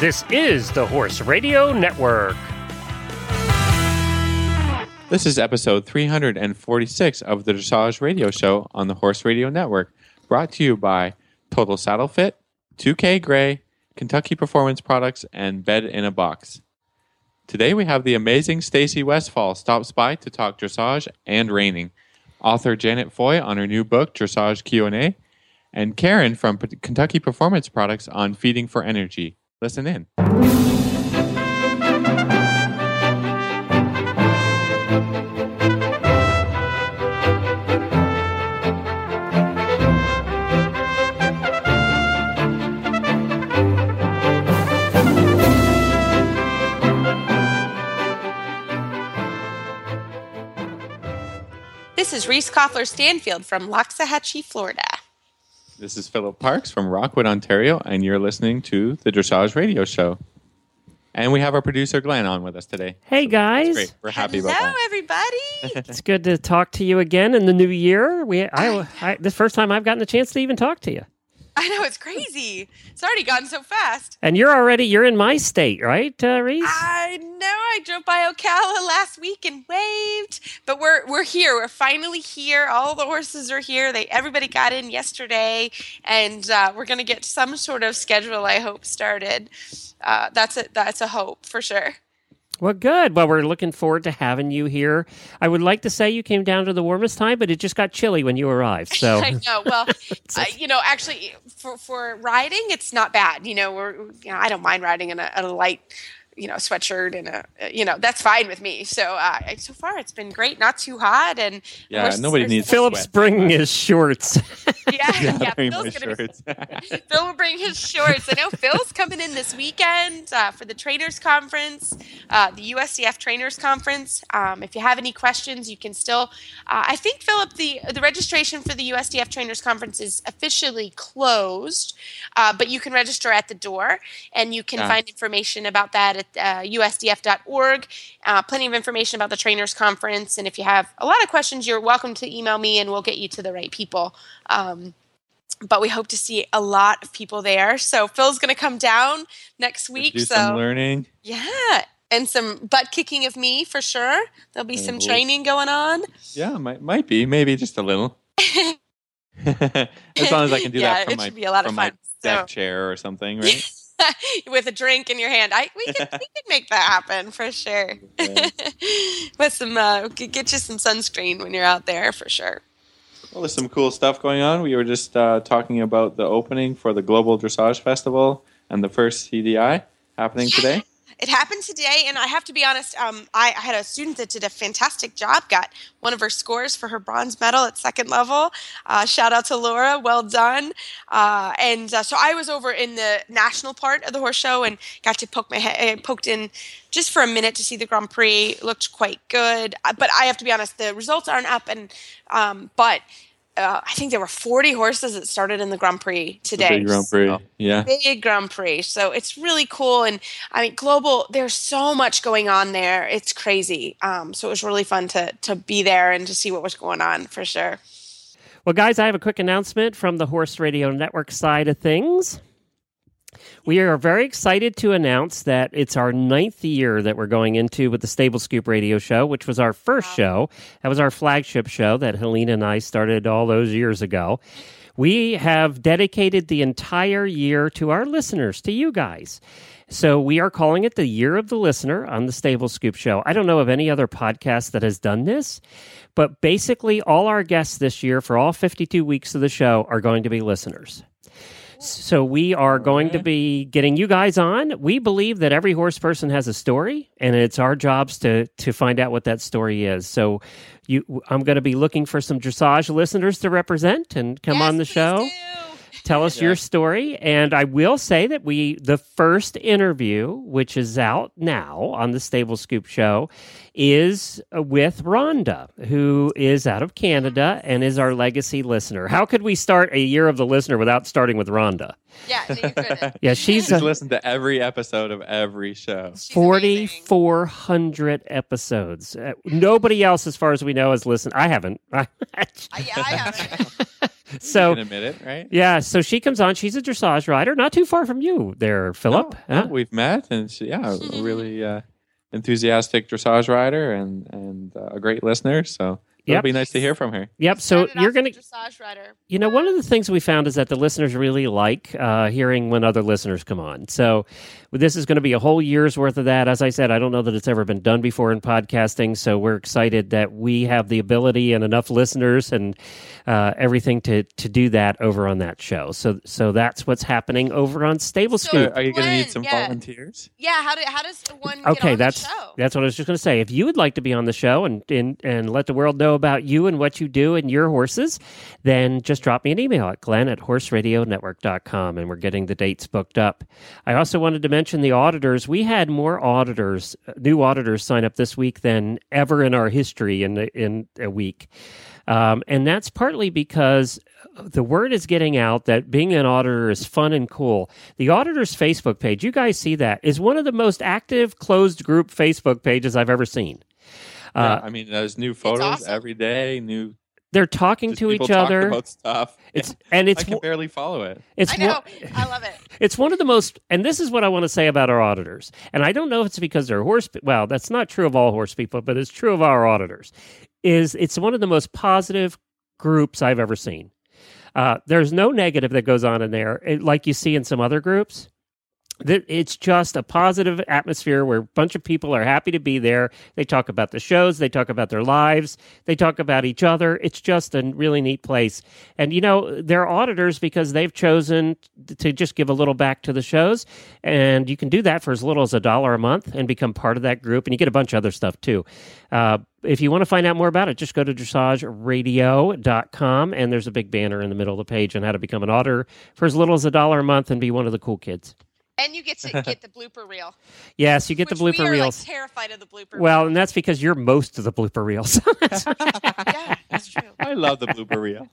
This is the Horse Radio Network. This is episode 346 of the Dressage Radio Show on the Horse Radio Network, brought to you by Total Saddle Fit, 2K Grey, Kentucky Performance Products, and Bed in a Box. Today we have the amazing Stacy Westfall stops by to talk dressage and reining. Author Janet Foy on her new book Dressage Q&A, and Karen from Kentucky Performance Products on feeding for energy. Listen in. This is Reese Koffler Stanfield from Loxahatchee, Florida. This is Philip Parks from Rockwood, Ontario, and you're listening to the Dressage Radio Show. And we have our producer Glenn on with us today. Hey guys, Great, we're happy Hello, about that. everybody. it's good to talk to you again in the new year. We, I, I, this first time I've gotten a chance to even talk to you, I know it's crazy. It's already gone so fast. and you're already you're in my state, right, uh, Reese? I know. I drove by Ocala last week and waved, but we're we're here. We're finally here. All the horses are here. They everybody got in yesterday, and uh, we're gonna get some sort of schedule. I hope started. Uh, that's a that's a hope for sure. Well, good. Well, we're looking forward to having you here. I would like to say you came down to the warmest time, but it just got chilly when you arrived. So I know. Well, uh, you know, actually, for for riding, it's not bad. You know, we're you know, I don't mind riding in a, a light, you know, sweatshirt and a you know that's fine with me. So uh, so far, it's been great. Not too hot, and Yeah, nobody needs still- Philip's bringing his shorts. Yeah, yeah. Bring Phil's gonna be. Phil will bring his shorts. I know Phil's coming in this weekend uh, for the trainers conference, uh, the USDF trainers conference. Um, if you have any questions, you can still. Uh, I think Philip, the the registration for the USDF trainers conference is officially closed, uh, but you can register at the door, and you can Yeah. find information about that at uh, USDF.org. Uh, plenty of information about the trainers conference, and if you have a lot of questions, you're welcome to email me, and we'll get you to the right people. Um, but we hope to see a lot of people there. So Phil's going to come down next week. Do so some learning. yeah, and some butt kicking of me for sure. There'll be some training going on. Yeah, might might be, maybe just a little. as long as I can do Yeah, that from it my should be a lot of from my fun. deck So- chair or something, right? with a drink in your hand. I we could we could make that happen for sure. With some uh, get you some sunscreen when you're out there for sure. Well, there's some cool stuff going on. We were just uh, talking about the opening for the Global Dressage Festival and the first CDI happening today. It happened today, and I have to be honest. Um, I, I had a student that did a fantastic job. Got one of her scores for her bronze medal at second level. Uh, shout out to Laura, well done. Uh, and uh, so I was over in the national part of the horse show and got to poke my head, poked in just for a minute to see the Grand Prix. Looked quite good, Uh, but I have to be honest. The results aren't up, and um, but. Uh, I think there were 40 horses that started in the Grand Prix The today big Grand Prix. Yeah. big Grand Prix. So it's really cool. And I mean, global, there's so much going on there. It's crazy. Um, so it was really fun to, to be there and to see what was going on for sure. Well, guys, I have a quick announcement from the Horse Radio Network side of things. We are very excited to announce that it's our ninth year that we're going into with the Stable Scoop Radio Show, which was our first show. That was our flagship show that Helena and I started all those years ago. We have dedicated the entire year to our listeners, to you guys. So we are calling it the Year of the Listener on the Stable Scoop Show. I don't know of any other podcast that has done this, but basically all our guests this year for all 52 weeks of the show are going to be listeners. So we are going to be getting you guys on. We believe that every horse person has a story, and it's our jobs to to find out what that story is. So you, I'm going to be looking for some dressage listeners to represent and come on the show. do. Tell us your story. And I will say that we, the first interview, which is out now on the Stable Scoop show, is uh, with Rhonda, who is out of Canada and is our legacy listener. How could we start a year of the listener without starting with Rhonda? Yeah, no. Yeah, she's Just a listen to every episode of every show. 4,400 episodes. Uh, nobody else, as far as we know, has listened. I haven't. Yeah, I have. So you can admit it, right? yeah, so she comes on. She's a dressage rider, not too far from you there, Philip. No, no, we've met, and she, yeah, a really uh, enthusiastic dressage rider and and uh, a great listener. So it'll be nice to hear from her. Yep. So you're gonna, dressage rider. you know, one of the things we found is that the listeners really like uh, hearing when other listeners come on. So this is going to be a whole year's worth of that. As I said, I don't know that it's ever been done before in podcasting. So we're excited that we have the ability and enough listeners and uh, everything to to do that over on that show. So so that's what's happening over on Stable So- Scoop. Are you going to need some yeah. volunteers? Yeah, how do how does one get Okay, on that's the show? that's what I was just going to say. If you would like to be on the show and, and and let the world know about you and what you do and your horses, then just drop me an email at glenn at horseradionetwork.com and we're getting the dates booked up. I also wanted to mention the auditors. We had more auditors, uh, new auditors sign up this week than ever in our history in in a week. Um, and that's partly because the word is getting out that being an auditor is fun and cool. The auditor's Facebook page, you guys see that, is one of the most active closed group Facebook pages I've ever seen. yeah, Uh, I mean, there's new photos awesome. every day. New they're talking just to each talking other. about stuff. It's Yeah, and I it's can barely follow it. it's I know. one- I love it. It's one of the most, and this is what I want to say about our auditors. And I don't know if it's because they're horse. Well, that's not true of all horse people, but it's true of our auditors. Is it's one of the most positive groups I've ever seen. Uh, there's no negative that goes on in there, it- like you see in some other groups. It's just a positive atmosphere where a bunch of people are happy to be there. They talk about the shows, they talk about their lives, they talk about each other. It's just a really neat place. And you know, they're auditors because they've chosen to just give a little back to the shows. And you can do that for as little as a dollar a month and become part of that group. And you get a bunch of other stuff too. Uh, if you want to find out more about it, just go to dressageradio.com and there's a big banner in the middle of the page on how to become an auditor for as little as a dollar a month and be one of the cool kids. And you get to get the blooper reel. Yes, you get the blooper we are, reels. Like, terrified of the blooper. well, and that's because you're most of the blooper reels. reel. yeah, that's true. I love the blooper reel.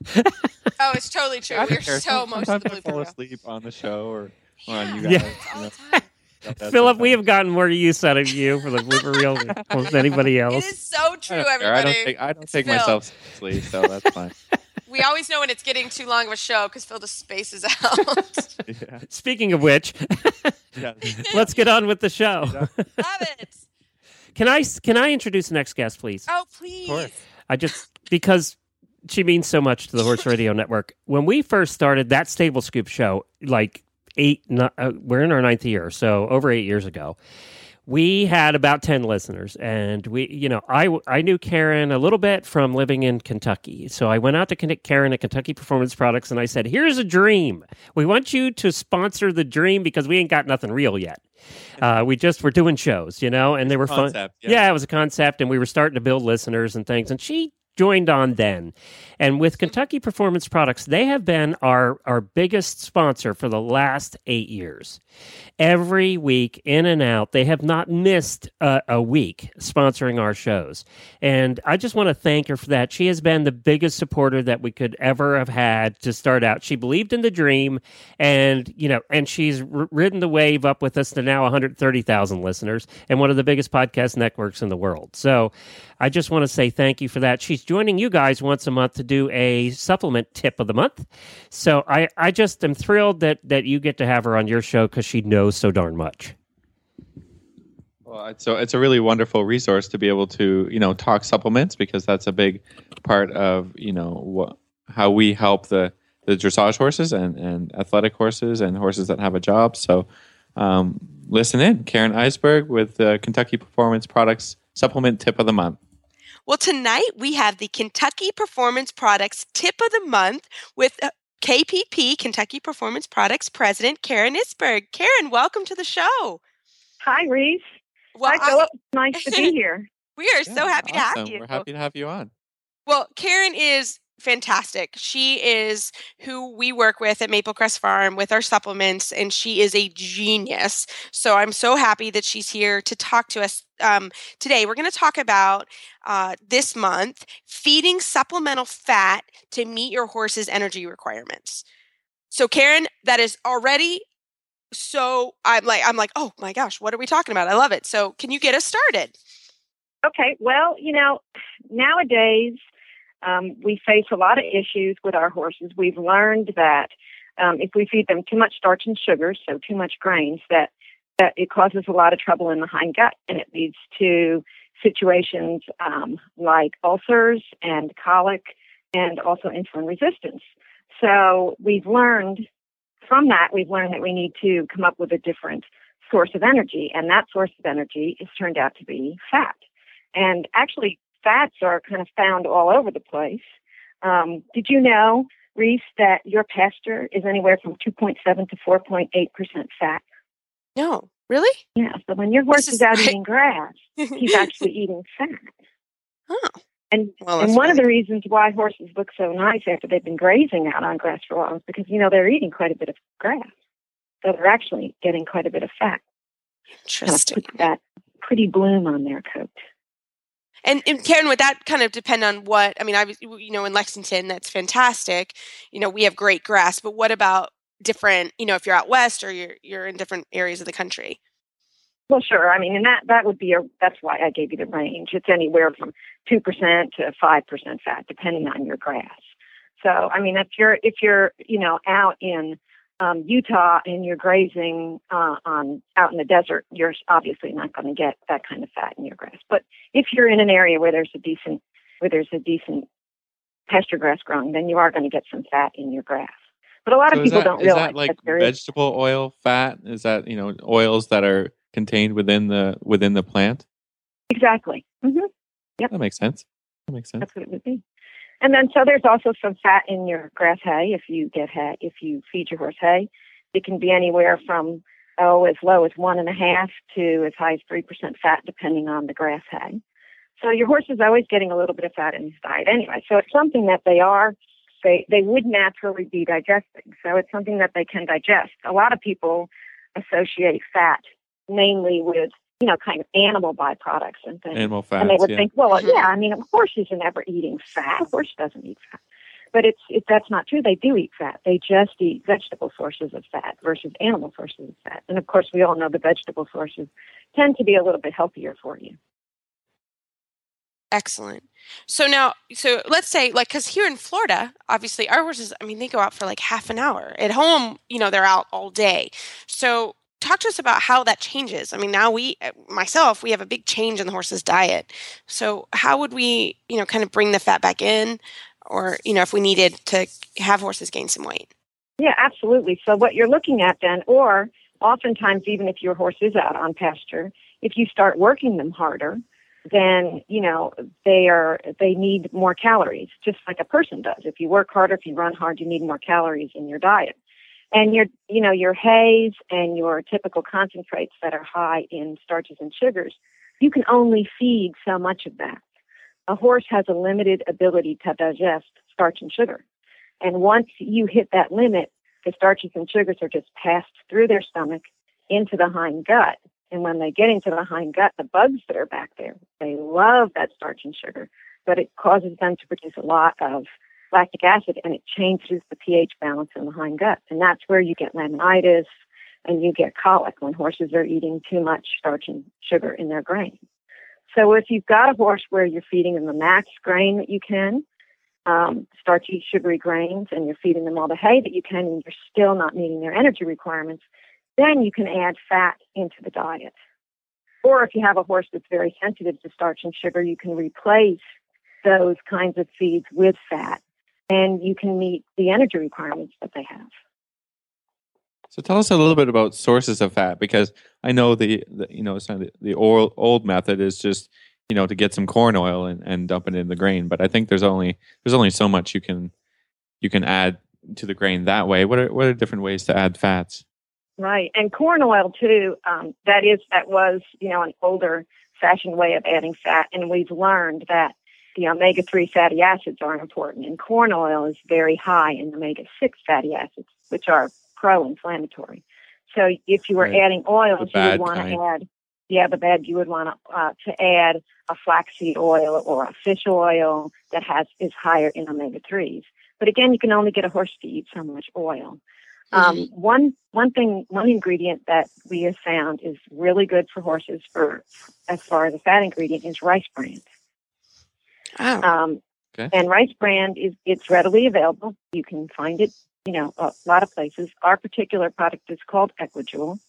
Oh, it's totally true. I don't We're care. so most of Sometimes the I blooper fall reel. asleep on the show or, or on you guys. All you know, time. Philip, we have gotten more use out of you for the blooper reel than anybody else. It is so true, I don't, care. everybody. I don't take I don't It's take Phil. myself seriously, so that's fine. We always know when it's getting too long of a show because Phil just spaces out. yeah. Speaking of which, Yeah. let's get on with the show. Love it. Can I can I introduce the next guest, please? Oh, please. course. I just because she means so much to the Horse Radio Network. When we first started that Stable Scoop show, like eight, no- uh, we're in our ninth year, so over eight years ago, we had about ten listeners, and we, you know, I I knew Karen a little bit from living in Kentucky, so I went out to connect Karen at Kentucky Performance Products, and I said, "Here's a dream. We want you to sponsor the dream because we ain't got nothing real yet." Uh, we just were doing shows, you know, and they were fun. Concept, Yeah. it was a concept, and we were starting to build listeners and things. And she joined on then. And with Kentucky Performance Products, they have been our our biggest sponsor for the last eight years. Every week, in and out, they have not missed a, a week sponsoring our shows. And I just want to thank her for that. She has been the biggest supporter that we could ever have had to start out. She believed in the dream, and you know, and she's r- ridden the wave up with us to now 130,000 listeners and one of the biggest podcast networks in the world. So, I just want to say thank you for that. She's joining you guys once a month to do a supplement tip of the month. So, I I just am thrilled that that you get to have her on your show because she knows so darn much. Well, it's- so it's a really wonderful resource to be able to you know talk supplements because that's a big part of you know how we help the the dressage horses and and athletic horses and horses that have a job. So um, listen in, Karen Isberg with the Kentucky Performance Products Supplement Tip of the Month. Well, tonight we have the Kentucky Performance Products Tip of the Month with uh, KPP, Kentucky Performance Products President Karen Isberg. Karen, welcome to the show. Hi, Reese. Well, Hi, I- Philip. Nice to be here. we are so Yeah, happy to have you. We're happy to have you on. Well, Karen is fantastic. She is who we work with at Maple Crest Farm with our supplements, and she is a genius. So I'm so happy that she's here to talk to us um, today. We're going to talk about uh, this month feeding supplemental fat to meet your horse's energy requirements. So, Karen, that is already so I'm like I'm like oh my gosh what are we talking about I love it so can you get us started Okay, well, you know, nowadays, um, we face a lot of issues with our horses. We've learned that um, if we feed them too much starch and sugar, so too much grains, that that it causes a lot of trouble in the hind gut, and it leads to situations um, like ulcers and colic, and also insulin resistance. So we've learned from that, we've learned that we need to come up with a different source of energy, and that source of energy has turned out to be fat. And actually, fats are kind of found all over the place. Um, did you know, Reese, that your pasture is anywhere from 2.7 to 4.8 percent fat? No, really? Yeah. So when your horse is is out great. eating grass, he's actually eating fat. Oh. And Well, and one of the reasons why horses look so nice after they've been grazing out on grass for a while is because you know they're eating quite a bit of grass, so they're actually getting quite a bit of fat. Interesting. puts that pretty bloom on their coat. And, and Karen, would that kind of depend on what? I mean, I was, you know, in Lexington, that's fantastic. You know, we have great grass, but what about different? You know, if you're out west or you're you're in different areas of the country. Well, sure. I mean, and that that would be a. That's why I gave you the range. It's anywhere from two percent to five percent fat, depending on your grass. So, I mean, if you're if you're you know out in um, Utah and you're grazing uh, on out in the desert, you're obviously not going to get that kind of fat in your grass. But if you're in an area where there's a decent where there's a decent pasture grass growing, then you are going to get some fat in your grass. But a lot So of people that, don't is realize that like that there is vegetable oil fat? Is that you know oils that are contained within the within the plant? exactly. hmm That makes sense. That makes sense. That's what it would be. And then so there's also some fat in your grass hay if you get hay if you feed your horse hay. It can be anywhere from oh as low as one and a half to as high as three percent fat depending on the grass hay. So your horse is always getting a little bit of fat in his diet anyway. So it's something that they are they they would naturally be digesting. So it's something that they can digest. A lot of people associate fat mainly with you know kind of animal byproducts and things Animal fats. and they would yeah. think, well, Mhm. yeah, I mean, a horse isn't ever eating fat. A horse doesn't eat fat. But it's it, that's not true. They do eat fat. They just eat vegetable sources of fat versus animal sources of fat. And of course, we all know the vegetable sources tend to be a little bit healthier for you. Excellent. So now, so let's say, like, because here in Florida, obviously, our horses, I mean, they go out for like half an hour. At home, you know, they're out all day. So, talk to us about how that changes. I mean, now we, uh, myself, we have a big change in the horse's diet. So, how would we, you know, kind of bring the fat back in, or you know, if we needed to have horses gain some weight? Yeah, absolutely. So what you're looking at then, or oftentimes even if your horse is out on pasture, if you start working them harder, then you know they are they need more calories, just like a person does. If you work harder, if you run hard, you need more calories in your diet. And your you know your hays and your typical concentrates that are high in starches and sugars, you can only feed so much of that. A horse has a limited ability to digest starch and sugar. And once you hit that limit, the starches and sugars are just passed through their stomach into the hind gut. And when they get into the hind gut, the bugs that are back there, they love that starch and sugar, but it causes them to produce a lot of lactic acid and it changes the pH balance in the hind gut. And that's where you get laminitis and you get colic when horses are eating too much starch and sugar in their grain. So if you've got a horse where you're feeding them the max grain that you can, um, starchy, sugary grains, and you're feeding them all the hay that you can, and you're still not meeting their energy requirements, then you can add fat into the diet. Or if you have a horse that's very sensitive to starch and sugar, you can replace those kinds of feeds with fat, and you can meet the energy requirements that they have. So tell us a little bit about sources of fat because I know the, the you know the, the old old method is just you know to get some corn oil and, and dump it in the grain, but I think there's only there's only so much you can you can add to the grain that way. What are what are different ways to add fats? Right, and corn oil too. Um, that is that was you know an older fashioned way of adding fat, and we've learned that the omega three fatty acids are important, and corn oil is very high in omega six fatty acids, which are pro-inflammatory. So if you were Right. adding oils, you would want to add yeah the bad you would want to uh, to add a flaxseed oil or a fish oil that has is higher in omega threes. But again, you can only get a horse to eat so much oil. Um, one one thing, one ingredient that we have found is really good for horses for as far as a fat ingredient is rice bran. Oh, Um, Okay. And rice bran is it's readily available. You can find it, you know, a lot of places. Our particular product is called Equijewel.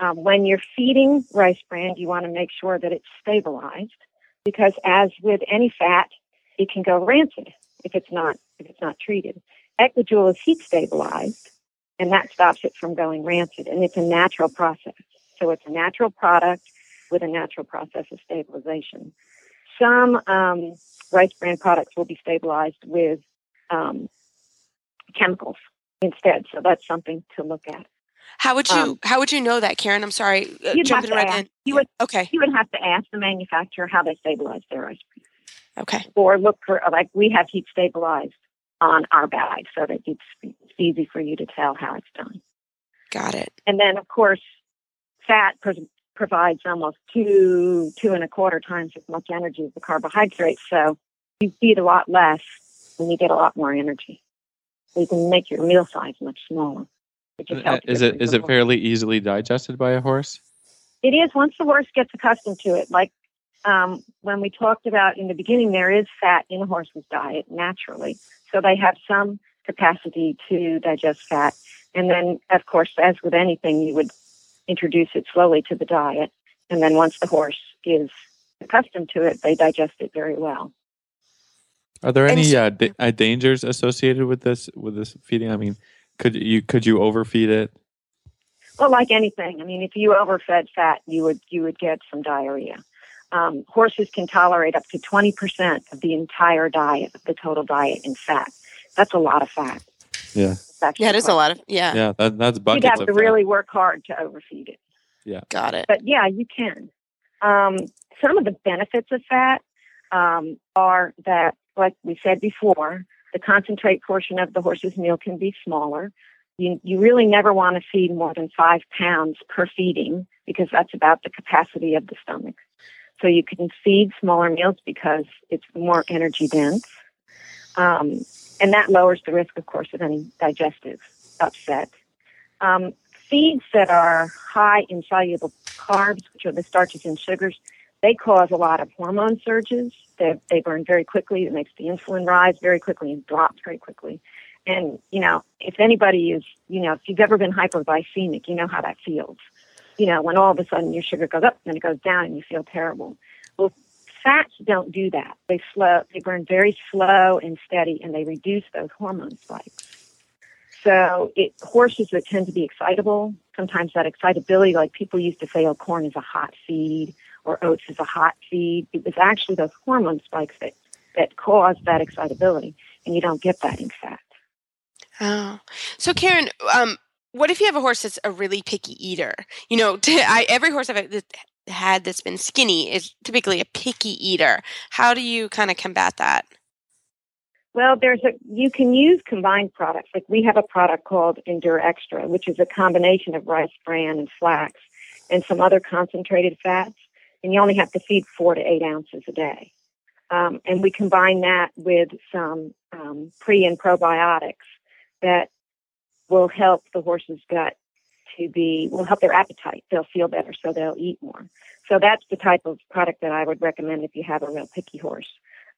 Um, when you're feeding rice bran, you want to make sure that it's stabilized because, as with any fat, it can go rancid if it's not if it's not treated. Equijewel is heat stabilized, and that stops it from going rancid. And it's a natural process, so it's a natural product with a natural process of stabilization. Some um, rice bran products will be stabilized with um, chemicals instead, so that's something to look at. How would you Um, how would you know that, Karen? I'm sorry, uh, jumping right ask. in. You would Okay, you would have to ask the manufacturer how they stabilize their rice bran, okay, or look for like we have heat stabilized on our bag, so that it's, it's easy for you to tell how it's done. got it. And then, of course, fat provides almost two two and a quarter times as much energy as the carbohydrates. So you feed a lot less, and you get a lot more energy. So you can make your meal size much smaller. which is Uh, healthier Is it is it fairly easily digested by a horse? It is once the horse gets accustomed to it. Like um, when we talked about in the beginning, there is fat in a horse's diet naturally, so they have some capacity to digest fat. And then, of course, as with anything, you would introduce it slowly to the diet, and then once the horse is accustomed to it, they digest it very well. Are there any uh, da- uh, dangers associated with this with this feeding? I mean, could you could you overfeed it? Well, like anything, I mean, if you overfed fat, you would you would get some diarrhea. Um, horses can tolerate up to twenty percent of the entire diet, of the total diet in fat. That's a lot of fat. Yeah. It's actually Yeah, it is a lot of yeah. Yeah, that, that's You'd have to fat. really work hard to overfeed it. Yeah. Got it. But yeah, you can. Um, some of the benefits of fat um, are that, like we said before, the concentrate portion of the horse's meal can be smaller. You, you really never want to feed more than five pounds per feeding because that's about the capacity of the stomach. So you can feed smaller meals because it's more energy dense. Um, and that lowers the risk, of course, of any digestive upset. Um, feeds that are high in soluble carbs, which are the starches and sugars, they cause a lot of hormone surges. They, they burn very quickly. It makes the insulin rise very quickly and drop very quickly. And, you know, if anybody is, you know, if you've ever been hypoglycemic, you know how that feels. You know, when all of a sudden your sugar goes up and then it goes down and you feel terrible. Well, fats don't do that. They slow, they burn very slow and steady and they reduce those hormone spikes. So it, horses that tend to be excitable, sometimes that excitability, like people used to say, oh, corn is a hot feed or oats is a hot feed. It was actually those hormone spikes that, that cause that excitability, and you don't get that in fat. Oh, so Karen, um, what if you have a horse that's a really picky eater? You know, I, every horse I've had that's been skinny is typically a picky eater. How do you kind of combat that? Well, there's a you can use combined products. Like we have a product called Endure Extra, which is a combination of rice bran and flax and some other concentrated fats, and you only have to feed four to eight ounces a day. Um, and we combine that with some um, pre and probiotics that will help the horse's gut to be will help their appetite. They'll feel better, so they'll eat more. So that's the type of product that I would recommend if you have a real picky horse.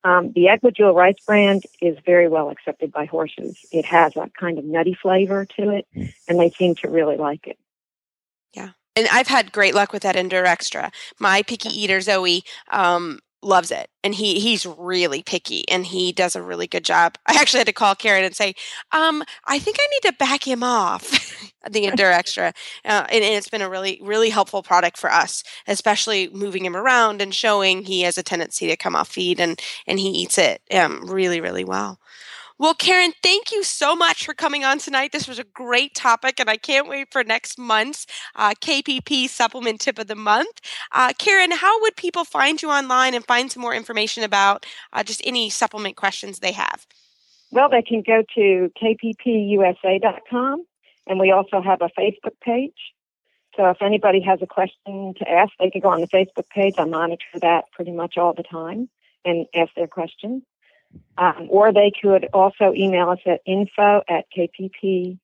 Um, the Equijewel rice bran is very well accepted by horses. It has a kind of nutty flavor to it, and they seem to really like it. Yeah. And I've had great luck with that Endure Extra. My picky eater Zoe um, loves it, and he he's really picky, and he does a really good job. I actually had to call Karen and say, um, I think I need to back him off. the Endure Extra, uh, and, and it's been a really really helpful product for us, especially moving him around and showing he has a tendency to come off feed, and and he eats it um, really really well. Well, Karen, thank you so much for coming on tonight. This was a great topic, and I can't wait for next month's uh, KPP Supplement Tip of the Month. Uh, Karen, how would people find you online and find some more information about uh, just any supplement questions they have? Well, they can go to kppusa.com, and we also have a Facebook page. So if anybody has a question to ask, they can go on the Facebook page. I monitor that pretty much all the time and ask their question. Um, or they could also email us at info at kppusa.com.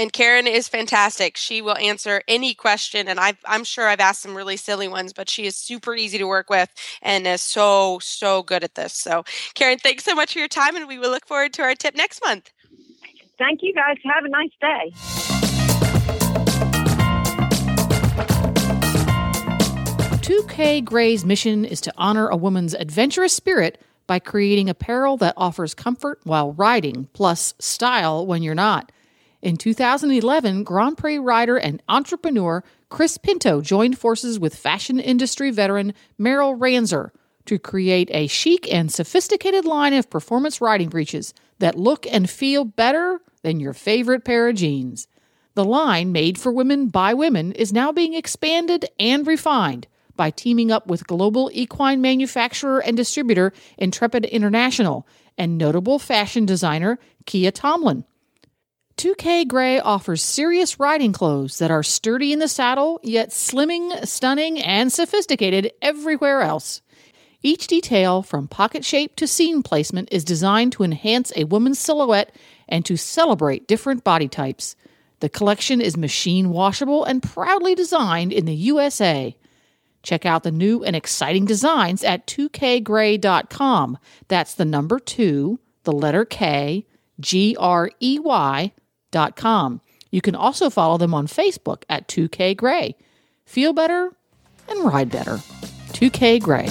And Karen is fantastic. She will answer any question. And i am sure I've asked some really silly ones, but she is super easy to work with and is so, so good at this. So, Karen, thanks so much for your time. And we will look forward to our tip next month. Thank you, guys. Have a nice day. 2K Grey's mission is to honor a woman's adventurous spirit by creating apparel that offers comfort while riding, plus style when you're not. In 2011, Grand Prix rider and entrepreneur Chris Pinto joined forces with fashion industry veteran Meryl Ranzer to create a chic and sophisticated line of performance riding breeches that look and feel better than your favorite pair of jeans. The line, made for women by women, is now being expanded and refined by teaming up with global equine manufacturer and distributor Intrepid International and notable fashion designer Kia Tomlin. 2K Grey offers serious riding clothes that are sturdy in the saddle, yet slimming, stunning, and sophisticated everywhere else. Each detail, from pocket shape to seam placement, is designed to enhance a woman's silhouette and to celebrate different body types. The collection is machine washable and proudly designed in the USA. Check out the new and exciting designs at 2kgrey.com. That's the number 2, the letter K, G R E Y.com. You can also follow them on Facebook at 2K Grey. Feel better and ride better. 2K Grey.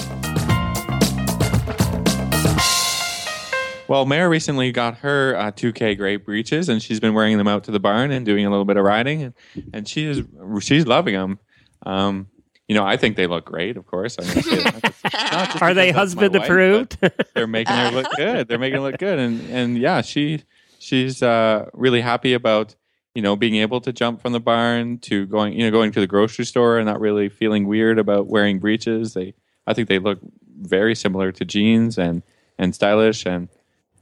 Well, Mare recently got her uh, 2K Grey breeches, and she's been wearing them out to the barn and doing a little bit of riding, and, and she is she's loving them. Um, you know, I think they look great. Of course, I mean, are they husband wife, approved? they're making her look good. They're making her look good, and and yeah, she she's uh, really happy about you know being able to jump from the barn to going you know going to the grocery store and not really feeling weird about wearing breeches. They I think they look very similar to jeans and and stylish and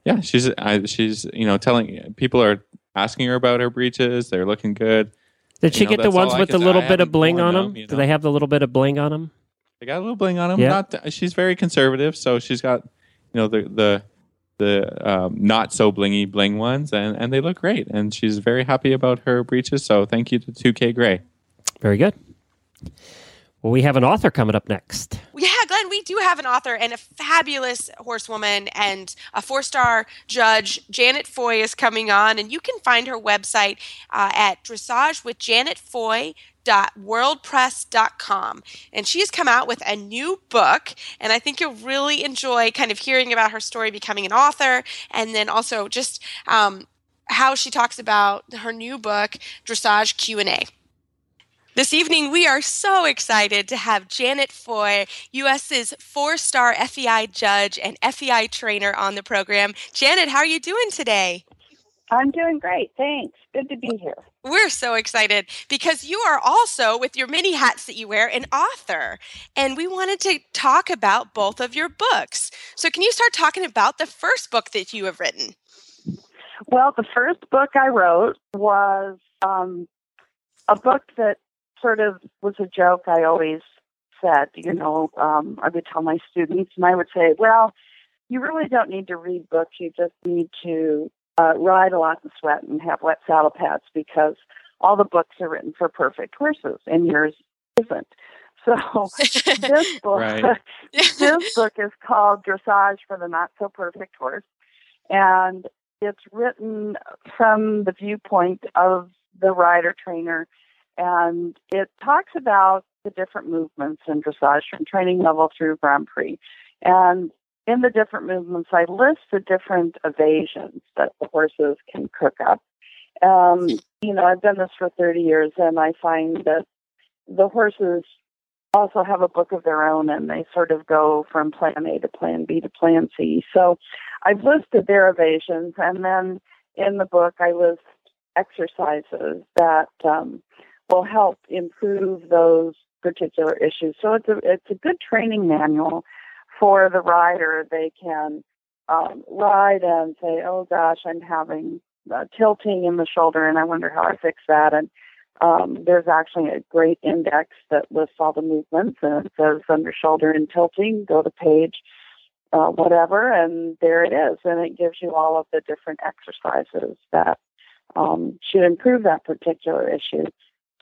yeah, she's I, she's you know telling people are asking her about her breeches. They're looking good. Did she you know, get the ones with the little bit of bling on them? You know? Do they have the little bit of bling on them? They got a little bling on them. Yeah. Not she's very conservative, so she's got you know the the the um, not so blingy bling ones, and and they look great. And she's very happy about her breeches. So thank you to 2K Grey. Very good. Well, we have an author coming up next. Yeah, Glenn, we do have an author and a fabulous horsewoman and a four star judge. Janet Foy is coming on, and you can find her website uh, at dressage with Janet and she has come out with a new book and i think you'll really enjoy kind of hearing about her story becoming an author and then also just um, how she talks about her new book dressage q&a this evening, we are so excited to have Janet Foy, US's four star FEI judge and FEI trainer, on the program. Janet, how are you doing today? I'm doing great. Thanks. Good to be here. We're so excited because you are also, with your many hats that you wear, an author. And we wanted to talk about both of your books. So, can you start talking about the first book that you have written? Well, the first book I wrote was um, a book that sort of was a joke I always said. You know, um, I would tell my students, and I would say, well, you really don't need to read books. You just need to uh, ride a lot and sweat and have wet saddle pads because all the books are written for perfect horses, and yours isn't. So this book, this book is called Dressage for the Not So Perfect Horse, and it's written from the viewpoint of the rider trainer and it talks about the different movements in dressage from training level through Grand Prix. And in the different movements, I list the different evasions that the horses can cook up. Um, you know, I've done this for 30 years, and I find that the horses also have a book of their own, and they sort of go from plan A to plan B to plan C. So I've listed their evasions, and then in the book, I list exercises that um, will help improve those particular issues. So it's a it's a good training manual for the rider. They can um, ride and say, "Oh gosh, I'm having uh, tilting in the shoulder, and I wonder how I fix that." And um, there's actually a great index that lists all the movements, and it says under shoulder and tilting. Go to page uh, whatever, and there it is, and it gives you all of the different exercises that um, should improve that particular issue.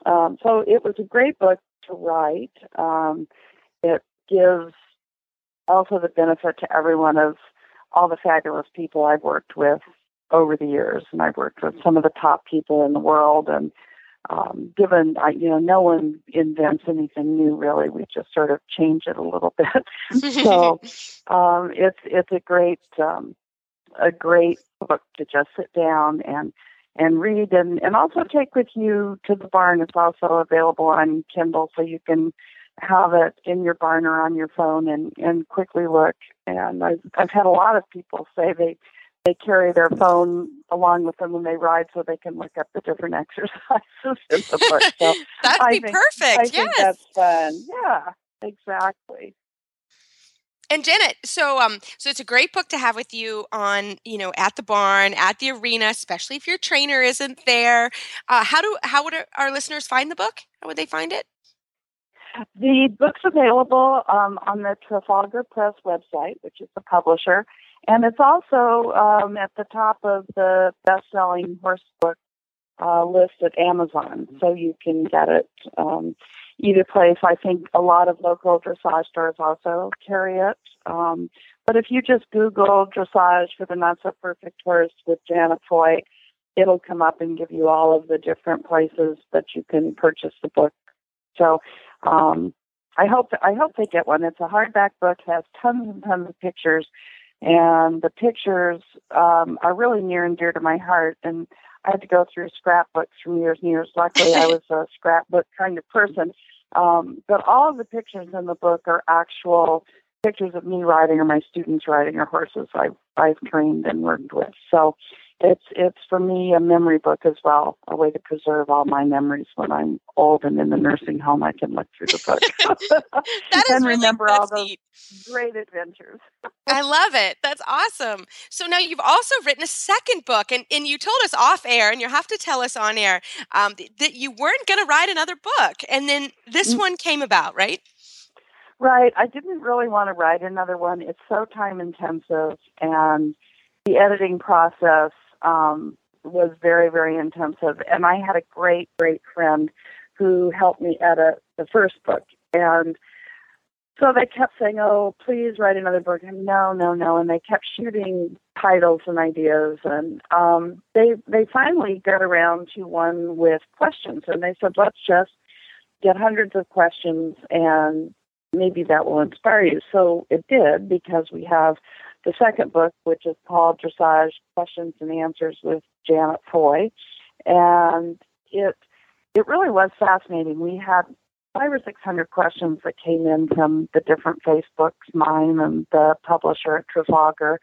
Um, so it was a great book to write. Um, it gives also the benefit to everyone of all the fabulous people I've worked with over the years, and I've worked with some of the top people in the world. And um, given, I, you know, no one invents anything new really. We just sort of change it a little bit. so um, it's it's a great um, a great book to just sit down and and read and, and also take with you to the barn. It's also available on Kindle so you can have it in your barn or on your phone and, and quickly look. And I've, I've had a lot of people say they, they carry their phone along with them when they ride so they can look up the different exercises in the book. So That'd I be think, perfect. I yes. think that's fun. Yeah, exactly. And Janet, so um, so it's a great book to have with you on, you know, at the barn, at the arena, especially if your trainer isn't there. Uh, how do how would our, listeners find the book? How would they find it? The book's available um, on the Trafalgar Press website, which is the publisher, and it's also um, at the top of the best-selling horse book uh, list at Amazon, so you can get it um, either place. I think a lot of local dressage stores also carry it. Um, but if you just Google dressage for the not so perfect horse with Janet Foy, it'll come up and give you all of the different places that you can purchase the book. So um, I hope I hope they get one. It's a hardback book, has tons and tons of pictures, and the pictures um, are really near and dear to my heart. And I had to go through scrapbooks from years and years. Luckily, I was a scrapbook kind of person. Um, but all of the pictures in the book are actual pictures of me riding or my students riding or horses I've I've trained and worked with. So it's it's for me a memory book as well, a way to preserve all my memories when I'm old and in the nursing home. I can look through the book That is and really remember all those neat. great adventures. I love it. That's awesome. So now you've also written a second book, and, and you told us off air, and you have to tell us on air um, that you weren't going to write another book, and then this Mm. one came about, right? Right. I didn't really want to write another one. It's so time intensive, and the editing process um, was very, very intensive. And I had a great, great friend who helped me edit the first book. And so they kept saying, "Oh, please write another book." And no, no, no. And they kept shooting titles and ideas. And um, they they finally got around to one with questions. And they said, "Let's just get hundreds of questions and maybe that will inspire you. So it did because we have the second book, which is called Dressage Questions and Answers with Janet Foy, and it it really was fascinating. We had five or six hundred questions that came in from the different Facebooks, mine and the publisher at Trafalgar,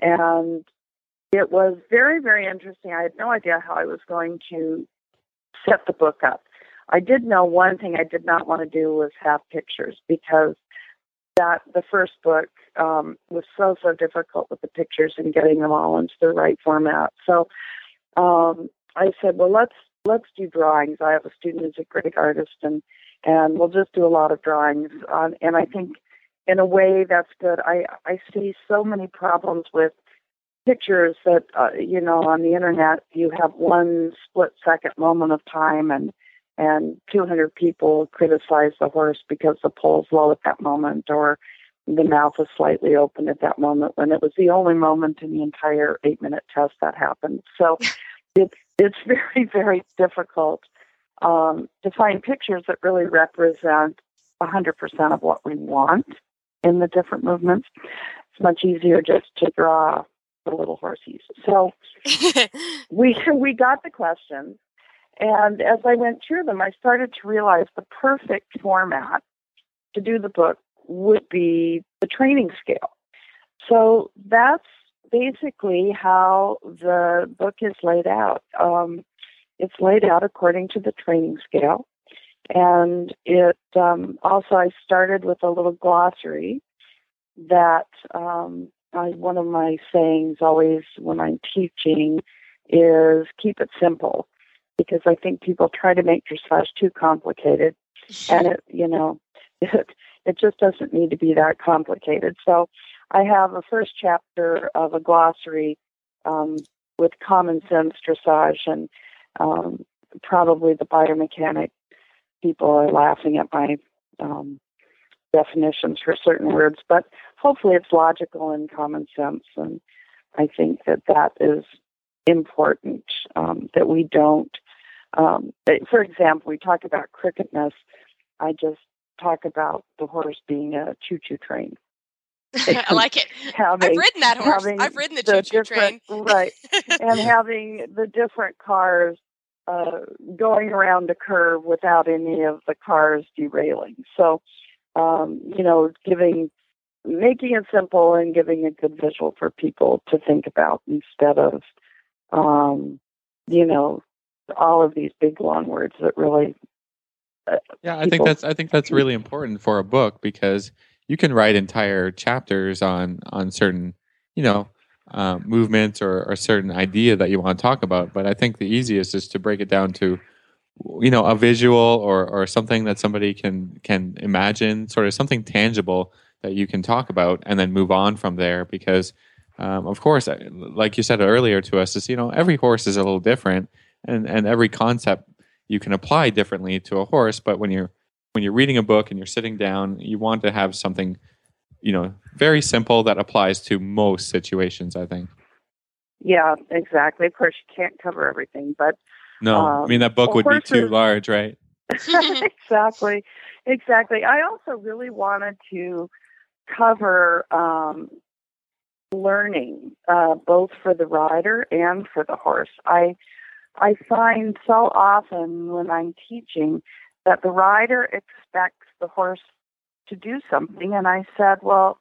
and it was very very interesting. I had no idea how I was going to set the book up. I did know one thing I did not want to do was have pictures because that the first book um, was so so difficult with the pictures and getting them all into the right format. So um, I said, well, let's let's do drawings. I have a student who's a great artist, and and we'll just do a lot of drawings. On, and I think in a way that's good. I I see so many problems with pictures that uh, you know on the internet you have one split second moment of time and and 200 people criticize the horse because the pole's low at that moment or the mouth was slightly open at that moment when it was the only moment in the entire eight minute test that happened. So it's it's very very difficult um, to find pictures that really represent 100% of what we want in the different movements. It's much easier just to draw the little horsies. So we we got the questions, and as I went through them, I started to realize the perfect format to do the book would be the training scale. So that's basically how the book is laid out. Um, it's laid out according to the training scale, and it um, also I started with a little glossary that um, I, one of my sayings always when I'm teaching is keep it simple because I think people try to make dressage too complicated, and it you know it it just doesn't need to be that complicated. So I have a first chapter of a glossary um, with common sense dressage, and um, probably the biomechanic people are laughing at my um, definitions for certain words, but hopefully it's logical and common sense. And I think that that is important um, that we don't. Um, for example, we talk about crookedness. I just talk about the horse being a choo-choo train. I like it. Having, I've ridden that horse. I've ridden the the choo-choo train. right, and having the different cars uh, going around a curve without any of the cars derailing. So, um, you know, giving, making it simple and giving a good visual for people to think about instead of, um, you know, all of these big long words that really. Yeah, I think that's I think that's really important for a book because you can write entire chapters on on certain you know uh, movements or, or certain idea that you want to talk about. But I think the easiest is to break it down to you know a visual or or something that somebody can can imagine, sort of something tangible that you can talk about, and then move on from there. Because um, of course, like you said earlier to us, is you know every horse is a little different, and and every concept you can apply differently to a horse. But when you're when you're reading a book and you're sitting down, you want to have something, you know, very simple that applies to most situations. I think. Yeah, exactly. Of course, you can't cover everything, but No, I Um, mean that book well, would be too large, right? exactly, exactly. I also really wanted to cover um, learning, uh, both for the rider and for the horse. I I find so often when I'm teaching that the rider expects the horse to do something, and I said, well.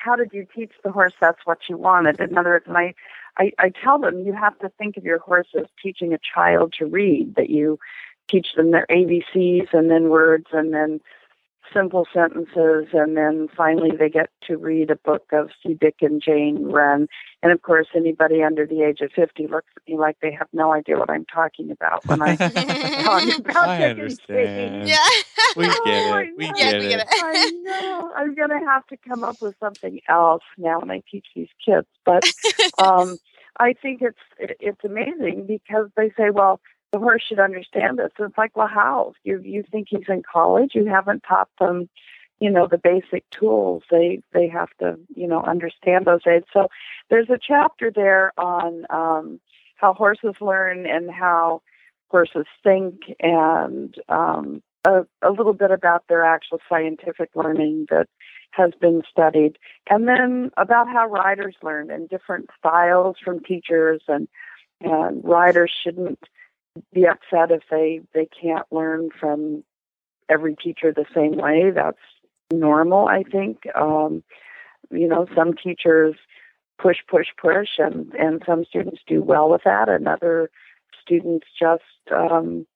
How did you teach the horse that's what you wanted? In other words, and I, I, I tell them you have to think of your horse as teaching a child to read, that you teach them their ABCs and then words and then simple sentences and then finally they get to read a book of C. Dick and Jane Wren. And of course, anybody under the age of 50 looks at me like they have no idea what I'm talking about when I talk about I Dick and Jane. understand. yeah. We get Oh, it. We I Yeah, get we it. get it. I know. I'm going to have to come up with something else now when I teach these kids. But um, I think it's it's amazing because they say, well, the horse should understand this. It's like, well, how? You you think he's in college? You haven't taught them, you know, the basic tools. They they have to, you know, understand those aids. So there's a chapter there on um, how horses learn and how horses think, and um, a, a little bit about their actual scientific learning that has been studied, and then about how riders learn and different styles from teachers, and and riders shouldn't be upset if they they can't learn from every teacher the same way. That's normal, I think. Um, you know, some teachers push, push, push, and and some students do well with that, and other students just um,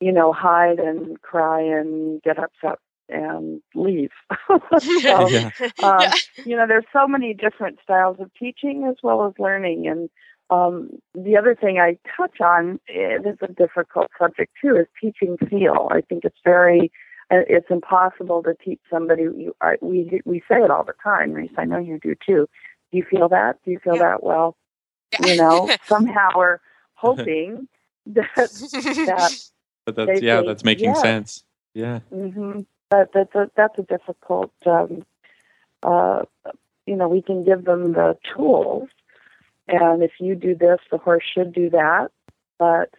you know hide and cry and get upset and leave. so, Yeah. um, Yeah. you know, there's so many different styles of teaching as well as learning. And um, the other thing I touch on, this is a difficult subject too, is teaching feel. I think it's very, uh, it's impossible to teach somebody. You, I, we we say it all the time, Reese. I know you do too. Do you feel that? Do you feel Yeah. that? Well, you know, somehow we're hoping that that But that's yeah, think, that's making yeah. sense. Yeah. Mm-hmm. But that's a that's a difficult. Um, uh, you know, we can give them the tools, and if you do this, the horse should do that. But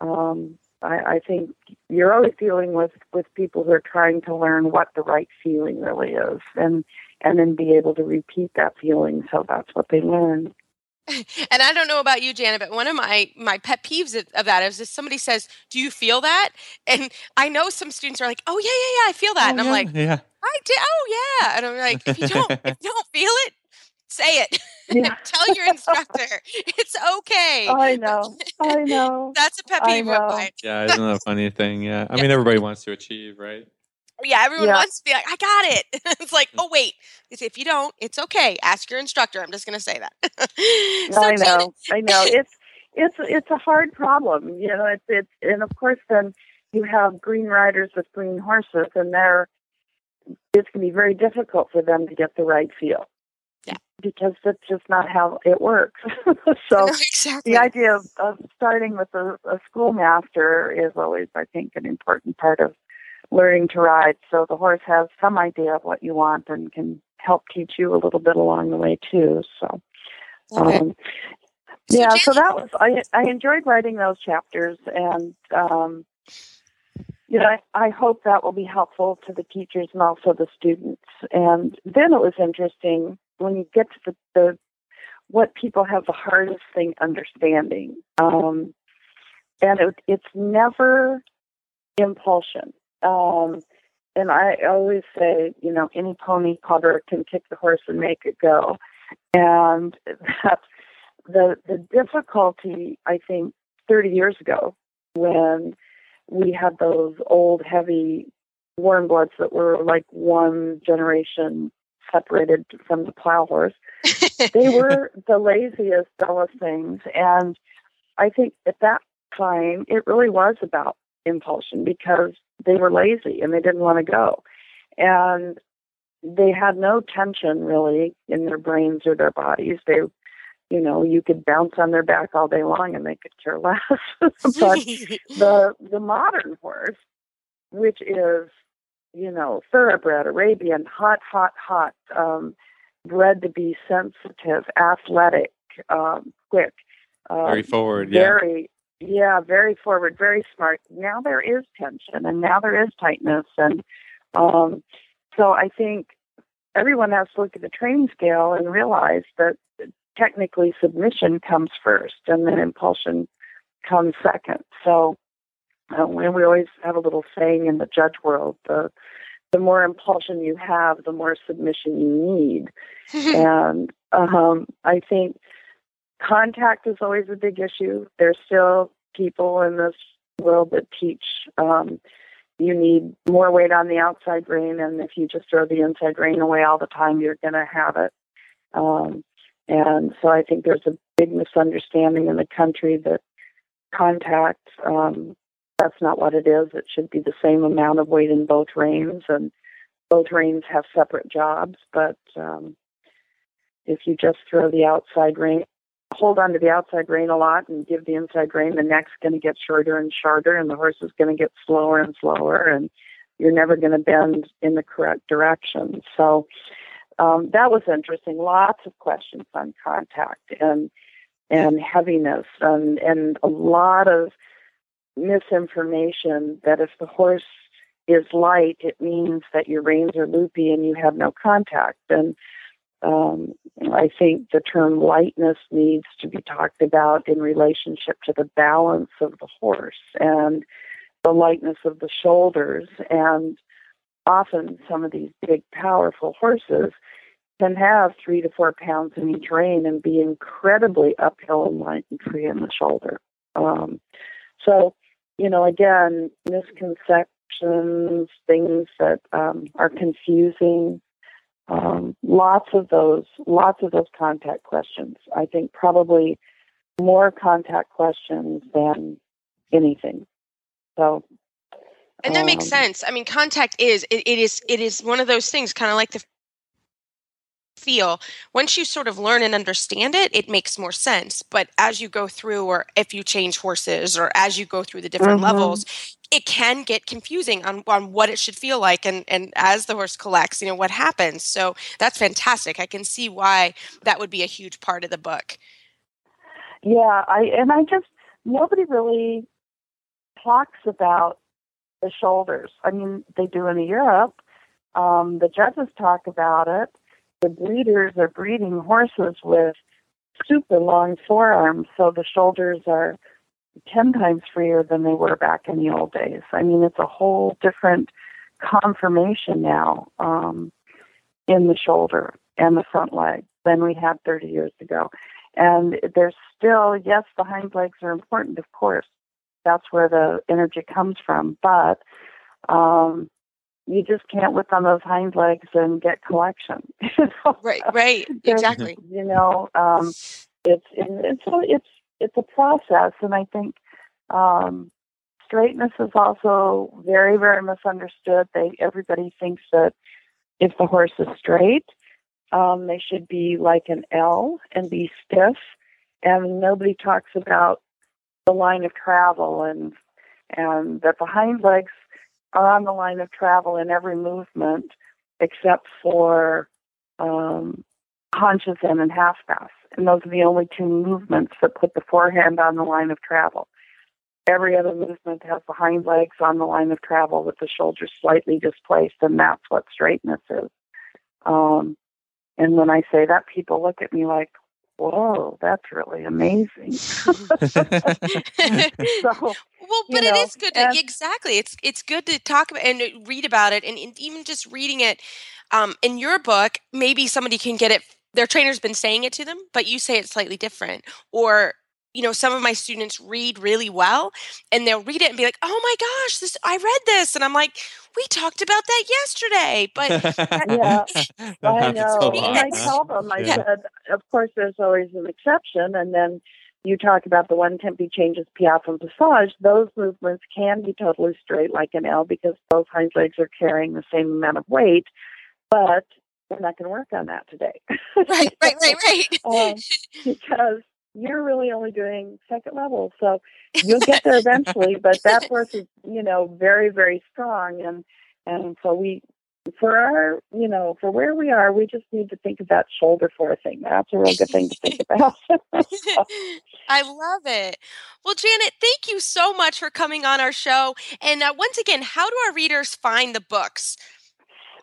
um, I, I think you're always dealing with with people who are trying to learn what the right feeling really is, and and then be able to repeat that feeling. So that's what they learn. and I don't know about you, Janet, but one of my my pet peeves of, of that is if somebody says, "Do you feel that?" And I know some students are like, "Oh yeah, yeah, yeah, I feel that," and I'm yeah. like, yeah. "I did. Oh yeah," and I'm like, "If you don't, if you don't feel it, say it. Yeah. Tell your instructor it's okay." I know. I know. That's a pet I peeve of know. mine. Yeah, isn't that a funny thing? Yeah. I mean everybody wants to achieve, right? Yeah, everyone Yeah. wants to be like, "I got it." it's like, "Oh wait," if you don't, it's okay. Ask your instructor. I'm just going to say that. so I Janet- know, I know. It's it's it's a hard problem, you know. It's it's and of course then you have green riders with green horses, and they're it's going to be very difficult for them to get the right feel. Because that's just not how it works. so exactly. the idea of, of starting with a, a schoolmaster is always, I think, an important part of learning to ride. So the horse has some idea of what you want and can help teach you a little bit along the way too. So, Okay. um, yeah, so that was I. I enjoyed writing those chapters, and um, you know, I, I hope that will be helpful to the teachers and also the students. And then it was interesting when you get to the, the what people have the hardest thing understanding, um, and it, it's never impulsion. Um, and I always say, you know, any pony putter can kick the horse and make it go. And that the the difficulty. I think 30 years ago, when we had those old, heavy warm bloods that were like one generation separated from the plow horse, they were the laziest, dullest things. And I think at that time, it really was about impulsion because they were lazy and they didn't want to go. And they had no tension really in their brains or their bodies. They, you know, you could bounce on their back all day long and they could care less. but the the modern horse, which is, you know, thoroughbred, Arabian, hot, hot, hot, um, bred to be sensitive, athletic, um, quick, um, Very forward, yeah. very yeah very forward very smart now there is tension and now there is tightness and um so i think everyone has to look at the training scale and realize that technically submission comes first and then impulsion comes second so uh, and we always have a little saying in the judge world the the more impulsion you have the more submission you need and um, I think contact is always a big issue. There's still people in this world that teach um, you need more weight on the outside rein, and if you just throw the inside rein away all the time, you're going to have it. Um, and so I think there's a big misunderstanding in the country that contact um, that's not what it is. It should be the same amount of weight in both reins, and both reins have separate jobs. But um, if you just throw the outside rein, hold on to the outside rein a lot and give the inside rein, the neck's going to get shorter and shorter, and the horse is going to get slower and slower, and you're never going to bend in the correct direction. So um, that was interesting. Lots of questions on contact and and heaviness, and and a lot of misinformation that if the horse is light, it means that your reins are loopy and you have no contact. And um, I think the term lightness needs to be talked about in relationship to the balance of the horse and the lightness of the shoulders. And often some of these big, powerful horses can have three to four pounds in each rein and be incredibly uphill and light and free in the shoulder. Um, so, you know, again, misconceptions, things that um, are confusing um, lots of those, lots of those contact questions. I think probably more contact questions than anything. So, and that makes um, sense. I mean, contact is it, it is it is one of those things, kind of like the feel. Once you sort of learn and understand it, it makes more sense. But as you go through, or if you change horses, or as you go through the different Mhm. levels, it can get confusing on, on what it should feel like and, and as the horse collects, you know, what happens. So that's fantastic. I can see why that would be a huge part of the book. Yeah, I and I just nobody really talks about the shoulders. I mean, they do in Europe. Um, the judges talk about it. The breeders are breeding horses with super long forearms, so the shoulders are ten times freer than they were back in the old days. I mean, it's a whole different conformation now um, in the shoulder and the front leg than we had 30 years ago. And there's still, yes, the hind legs are important, of course. That's where the energy comes from. But um, you just can't whip on those hind legs and get collection. You know? Right, right, exactly. You know, um, it's it's it's it's a process, and I think um, straightness is also very very misunderstood. They everybody thinks that if the horse is straight, Um, they should be like an L and be stiff. And nobody talks about the line of travel and and that the hind legs on the line of travel in every movement except for um, haunches in and half pass. And those are the only two movements that put the forehand on the line of travel. Every other movement has the hind legs on the line of travel with the shoulders slightly displaced, and that's what straightness is. Um, and when I say that, people look at me like, whoa, that's really amazing. so, well, but know, it is good. To, exactly, it's it's good to talk about and read about it, and, and even just reading it um, in your book, maybe somebody can get it. Their trainer's been saying it to them, but you say it slightly different, or you know, some of my students read really well, and they'll read it and be like, "Oh my gosh, this I read this," and I'm like, "We talked about that yesterday," but Yeah, I know. a And lot, I huh? tell them, I Yeah. said, of course, there's always an exception. And then you talk about the one tempi changes, piaffe and passage. Those movements can be totally straight like an L because both hind legs are carrying the same amount of weight. But we're not going to work on that today. right, right, right, right. Um, because you're really only doing second level. So you'll get there eventually, but that horse is, you know, very, very strong. And, and so we, for our, you know, for where we are, we just need to think that shoulder for a thing. That's a real good thing to think about. I love it. Well, Janet, thank you so much for coming on our show. And uh, once again, how do our readers find the books?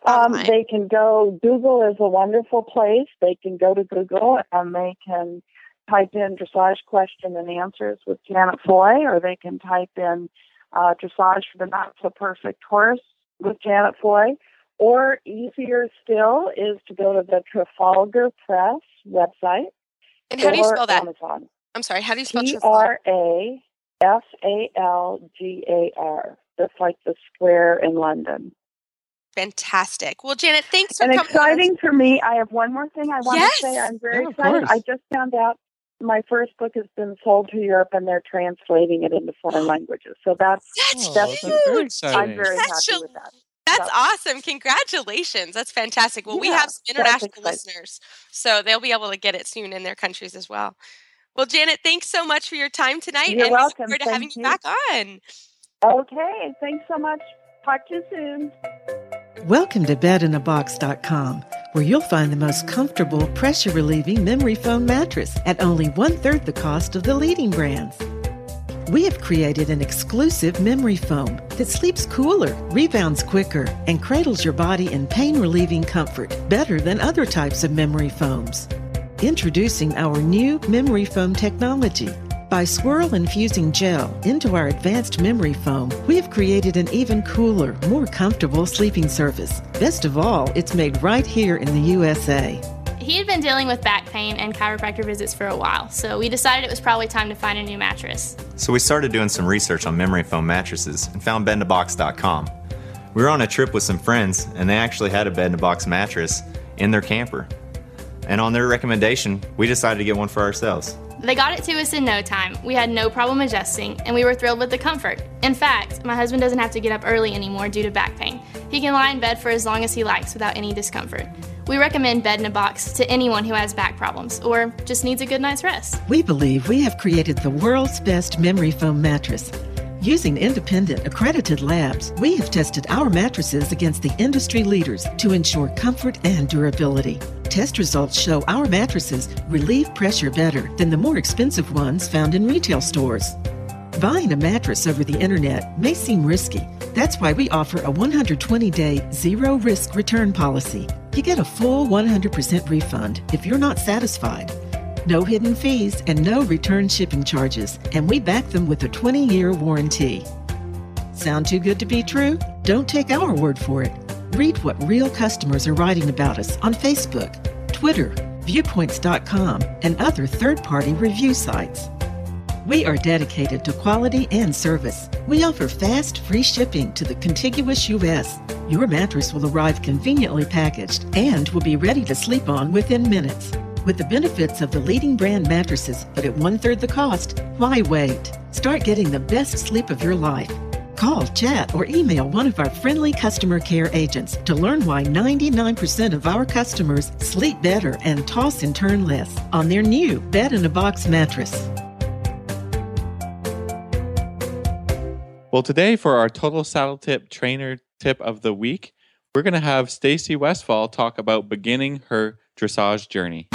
Um, they can go, Google is a wonderful place. They can go to Google and they can type in dressage question and answers with Janet Foy, or they can type in uh, dressage for the not so perfect horse with Janet Foy. Or easier still is to go to the Trafalgar Press website. And how do you or spell that? Amazon. I'm sorry, how do you spell T Trafalgar? R A F A L G A R. That's like the square in London. Fantastic. Well, Janet, thanks for and coming. on our- exciting for me. I have one more thing I want Yes! to say. I'm very Yeah, excited. course. I just found out my first book has been sold to Europe and they're translating it into foreign languages. So that's That's Oh, that's huge. that's very I'm very Such happy a- with that. That's So- awesome. Congratulations. That's fantastic. Well, we have some international listeners, so they'll be able to get it soon in their countries as well. Well, Janet, thanks so much for your time tonight. You're and we look welcome. forward to Thank having you you. back on. Okay, thanks so much. Talk to you soon. Welcome to bedinabox.com, where you'll find the most comfortable, pressure relieving memory foam mattress at only one third the cost of the leading brands. We have created an exclusive memory foam that sleeps cooler, rebounds quicker, and cradles your body in pain relieving comfort better than other types of memory foams. Introducing our new memory foam technology. By swirl infusing gel into our advanced memory foam, we have created an even cooler, more comfortable sleeping surface. Best of all, it's made right here in the USA. He had been dealing with back pain and chiropractor visits for a while, so we decided it was probably time to find a new mattress. So we started doing some research on memory foam mattresses and found bedinabox.com. We were on a trip with some friends, and they actually had a bed in a box mattress in their camper. And on their recommendation, we decided to get one for ourselves. They got it to us in no time. We had no problem adjusting, and we were thrilled with the comfort. In fact, my husband doesn't have to get up early anymore due to back pain. He can lie in bed for as long as he likes without any discomfort. We recommend Bed in a Box to anyone who has back problems or just needs a good night's rest. We believe we have created the world's best memory foam mattress. Using independent accredited labs, we have tested our mattresses against the industry leaders to ensure comfort and durability. Test results show our mattresses relieve pressure better than the more expensive ones found in retail stores. Buying a mattress over the internet may seem risky. That's why we offer a 120 day zero risk return policy. You get a full 100% refund if you're not satisfied. No hidden fees and no return shipping charges, and we back them with a 20 year warranty. Sound too good to be true? Don't take our word for it. Read what real customers are writing about us on Facebook, Twitter, Viewpoints.com, and other third party review sites. We are dedicated to quality and service. We offer fast, free shipping to the contiguous U.S. Your mattress will arrive conveniently packaged and will be ready to sleep on within minutes. With the benefits of the leading brand mattresses, but at one third the cost, why wait? Start getting the best sleep of your life. Call, chat, or email one of our friendly customer care agents to learn why 99% of our customers sleep better and toss and turn less on their new Bed in a Box mattress. Well, today for our Total Saddle Fit trainer tip of the week, we're going to have Stacy Westfall talk about beginning her dressage journey.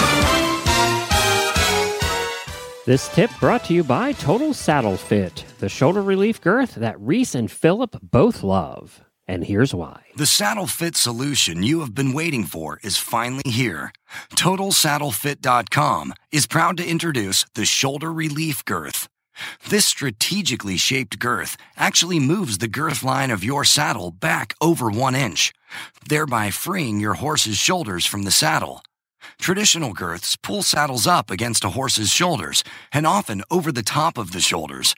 This tip brought to you by Total Saddle Fit, the shoulder relief girth that Reese and Philip both love. And here's why. The saddle fit solution you have been waiting for is finally here. TotalSaddleFit.com is proud to introduce the Shoulder Relief Girth. This strategically shaped girth actually moves the girth line of your saddle back over one inch, thereby freeing your horse's shoulders from the saddle. Traditional girths pull saddles up against a horse's shoulders and often over the top of the shoulders.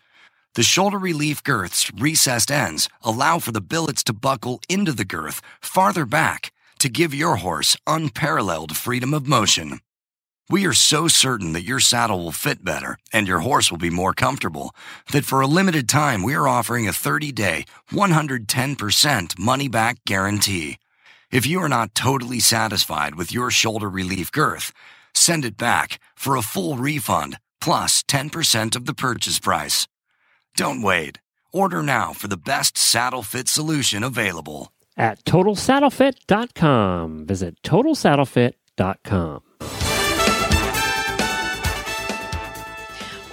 The shoulder relief girth's recessed ends allow for the billets to buckle into the girth farther back to give your horse unparalleled freedom of motion. We are so certain that your saddle will fit better and your horse will be more comfortable that for a limited time we are offering a 30 day, 110% money back guarantee. If you are not totally satisfied with your shoulder relief girth, send it back for a full refund plus 10% of the purchase price. Don't wait. Order now for the best saddle fit solution available. At TotalSaddleFit.com. Visit TotalSaddleFit.com.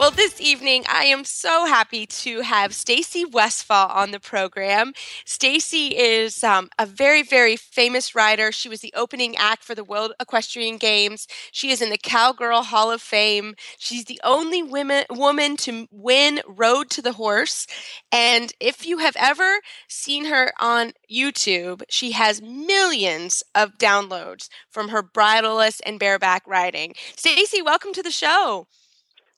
Well, this evening I am so happy to have Stacy Westfall on the program. Stacy is um, a very, very famous rider. She was the opening act for the World Equestrian Games. She is in the Cowgirl Hall of Fame. She's the only women, woman to win Road to the Horse. And if you have ever seen her on YouTube, she has millions of downloads from her bridleless and bareback riding. Stacy, welcome to the show.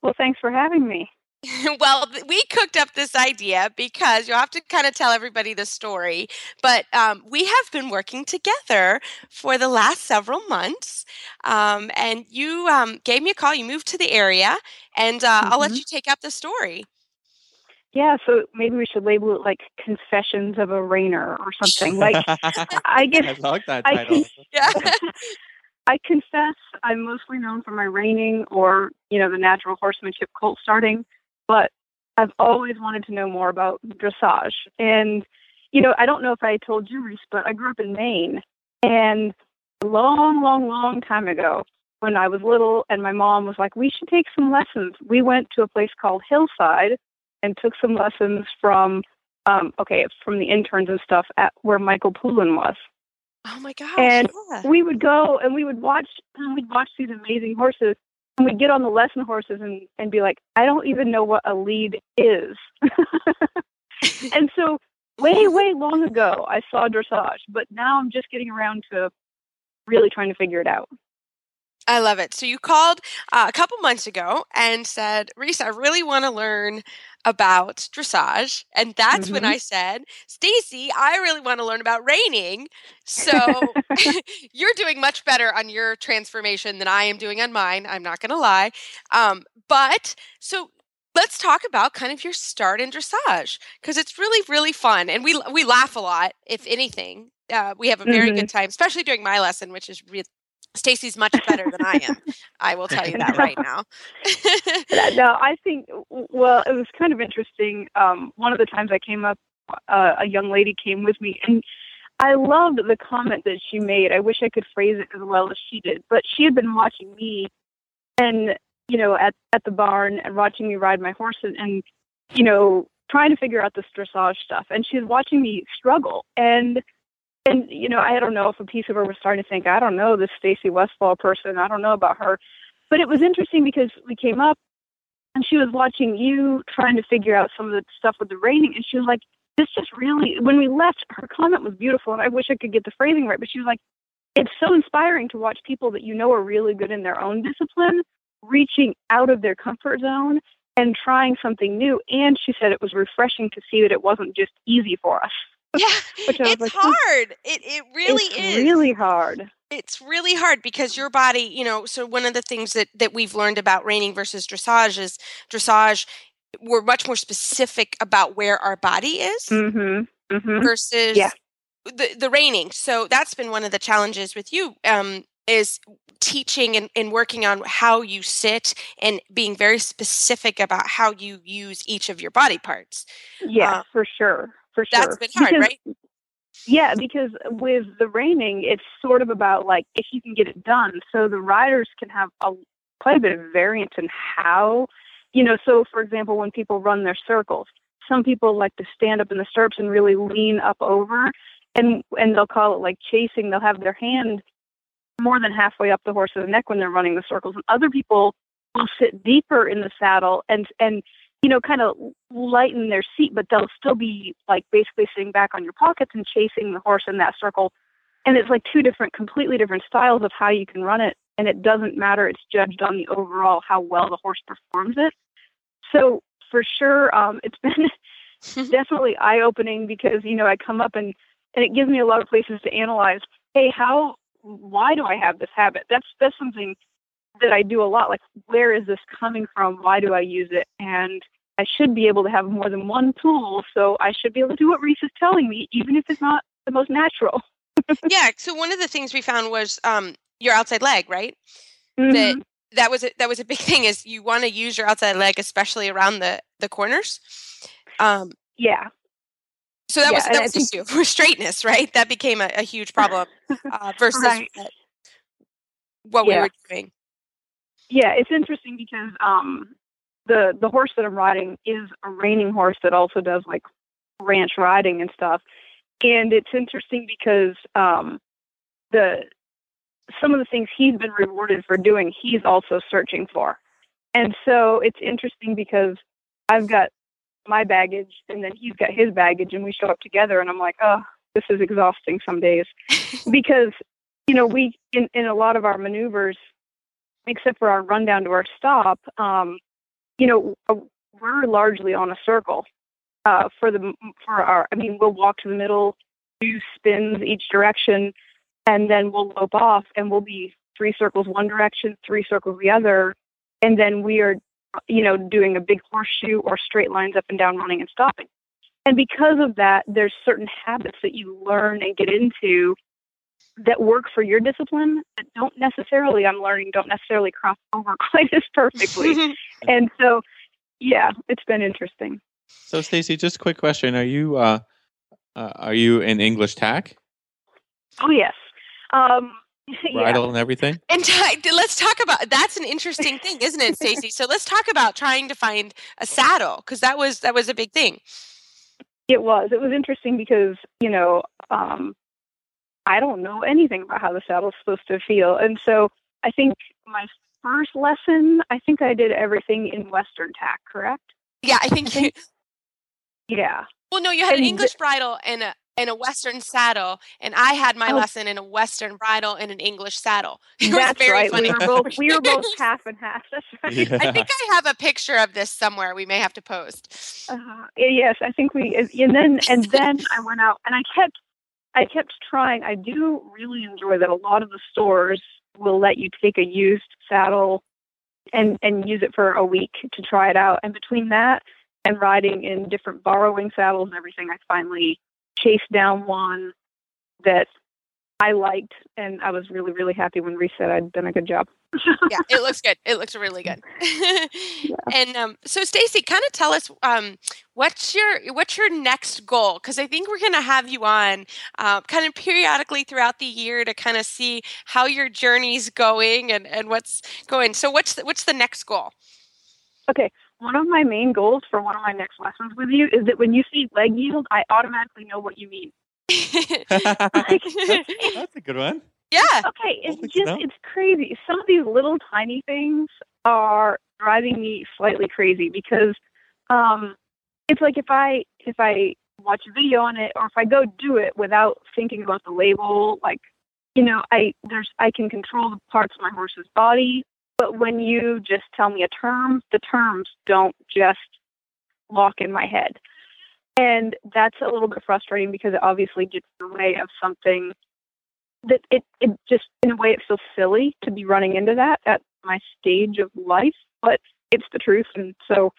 Well, thanks for having me. well, we cooked up this idea because you'll have to kind of tell everybody the story. But um, we have been working together for the last several months. Um, and you um, gave me a call. You moved to the area, and uh, mm-hmm. I'll let you take up the story. Yeah, so maybe we should label it like "Confessions of a Reiner" or something. Like, I get. I like that title. I yeah. I confess I'm mostly known for my reining or, you know, the natural horsemanship colt starting, but I've always wanted to know more about dressage. And, you know, I don't know if I told you, Reese, but I grew up in Maine. And a long, long, long time ago, when I was little and my mom was like, we should take some lessons, we went to a place called Hillside and took some lessons from, um, okay, from the interns and stuff at where Michael Poulin was. Oh my gosh. And yeah. we would go and we would watch and we'd watch these amazing horses and we'd get on the lesson horses and, and be like, I don't even know what a lead is. and so way, way long ago I saw dressage, but now I'm just getting around to really trying to figure it out. I love it. So you called uh, a couple months ago and said, Reese, I really want to learn about dressage. And that's mm-hmm. when I said, Stacy, I really want to learn about reining. So you're doing much better on your transformation than I am doing on mine. I'm not going to lie. Um, but so let's talk about kind of your start in dressage because it's really, really fun. And we, we laugh a lot, if anything. Uh, we have a very mm-hmm. good time, especially during my lesson, which is re- Stacy's much better than I am. I will tell you that right now. no, I think well, it was kind of interesting. Um, one of the times I came up, uh, a young lady came with me, and I loved the comment that she made. I wish I could phrase it as well as she did, but she had been watching me, and you know, at at the barn and watching me ride my horse, and, and you know, trying to figure out this dressage stuff, and she was watching me struggle, and and you know, I don't know if a piece of her was starting to think, I don't know this Stacy Westfall person, I don't know about her. But it was interesting because we came up and she was watching you trying to figure out some of the stuff with the reining and she was like, This just really when we left, her comment was beautiful and I wish I could get the phrasing right, but she was like, It's so inspiring to watch people that you know are really good in their own discipline reaching out of their comfort zone and trying something new. And she said it was refreshing to see that it wasn't just easy for us. Yeah, it's like, hard. It it really it's is. Really hard. It's really hard because your body, you know. So one of the things that that we've learned about reining versus dressage is dressage we're much more specific about where our body is Mm-hmm. Mm-hmm. versus Yeah. the the reining. So that's been one of the challenges with you um, is teaching and, and working on how you sit and being very specific about how you use each of your body parts. Yeah, Uh, for sure. For sure. That's been hard, Because- right? Yeah, because with the reining, it's sort of about like if you can get it done. So the riders can have a quite a bit of variance in how, you know. So for example, when people run their circles, some people like to stand up in the stirrups and really lean up over, and and they'll call it like chasing. They'll have their hand more than halfway up the horse's neck when they're running the circles, and other people will sit deeper in the saddle and and you know, kind of lighten their seat, but they'll still be like basically sitting back on your pockets and chasing the horse in that circle. And it's like two different, completely different styles of how you can run it. And it doesn't matter. It's judged on the overall how well the horse performs it. So for sure, um, it's been definitely eye opening because, you know, I come up and, and it gives me a lot of places to analyze, hey, how, why do I have this habit? That's, that's something that I do a lot. Like, where is this coming from? Why do I use it? And I should be able to have more than one tool, so I should be able to do what Reese is telling me, even if it's not the most natural. yeah. So one of the things we found was um, your outside leg, right? Mhm. That that was a, that was a big thing. Is you want to use your outside leg, especially around the the corners. Um, yeah. so that Yeah, was that was think- issue for straightness, right? That became a, a huge problem uh, versus Right. what, what we Yeah. were doing. Yeah, it's interesting because um, the the horse that I'm riding is a reining horse that also does like ranch riding and stuff, and it's interesting because um, the some of the things he's been rewarded for doing, he's also searching for, and so it's interesting because I've got my baggage and then he's got his baggage, and we show up together, and I'm like, oh, this is exhausting some days. Because you know we in in a lot of our maneuvers except for our run down to our stop, um, you know, uh, we're largely on a circle. Uh, for the for our, I mean, we'll walk to the middle, do spins each direction, and then we'll lope off, and we'll be three circles one direction, three circles the other, and then we are, you know, doing a big horseshoe or straight lines up and down, running and stopping. And because of that, there's certain habits that you learn and get into that work for your discipline that don't necessarily I'm learning don't necessarily cross over quite as perfectly. and so yeah, it's been interesting. So, Stacy, just a quick question: Are you uh, uh, are you in English tack, Oh yes. Um yeah. bridle, and everything? And t- let's talk about that's an interesting thing, isn't it, Stacey? so let's talk about trying to find a saddle because that was that was a big thing. It was. It was interesting because, you know, um I don't know anything about how the saddle's supposed to feel. And so I think my first lesson, I think I did everything in Western tack, correct? Yeah, I think. You, Yeah. well, no, you had an And the- English bridle and a and a Western saddle, and I had my Oh. lesson in a Western bridle and an English saddle. It was That's very right. funny. We were both we were both half and half. That's right. Yeah. I think I have a picture of this somewhere. We may have to post. Uh, yes, I think we and then and then I went out and I kept I kept trying. I do really enjoy that a lot of the stores will let you take a used saddle and and use it for a week to try it out. And between that and riding in different borrowing saddles and everything, I finally chased down one that I liked, and I was really really happy when Reese said I'd done a good job. yeah, it looks good. It looks really good. And um, so, Stacy, kind of tell us um, what's your what's your next goal? Because I think we're going to have you on uh, kind of periodically throughout the year to kind of see how your journey's going and, and what's going. So, what's the, what's the next goal? Okay, one of my main goals for one of my next lessons with you is that when you see leg yield, I automatically know what you mean. that's, that's a good one. yeah, Okay, it's just cow. it's crazy. Some of these little tiny things are driving me slightly crazy because um it's like if I if I watch a video on it or if I go do it without thinking about the label, like you know, I there's I can control the parts of my horse's body, but when you just tell me a term, the terms don't just lock in my head. And that's a little bit frustrating because it obviously gets in the way of something that it, it just in a way it feels silly to be running into that at my stage of life, but it's the truth. And so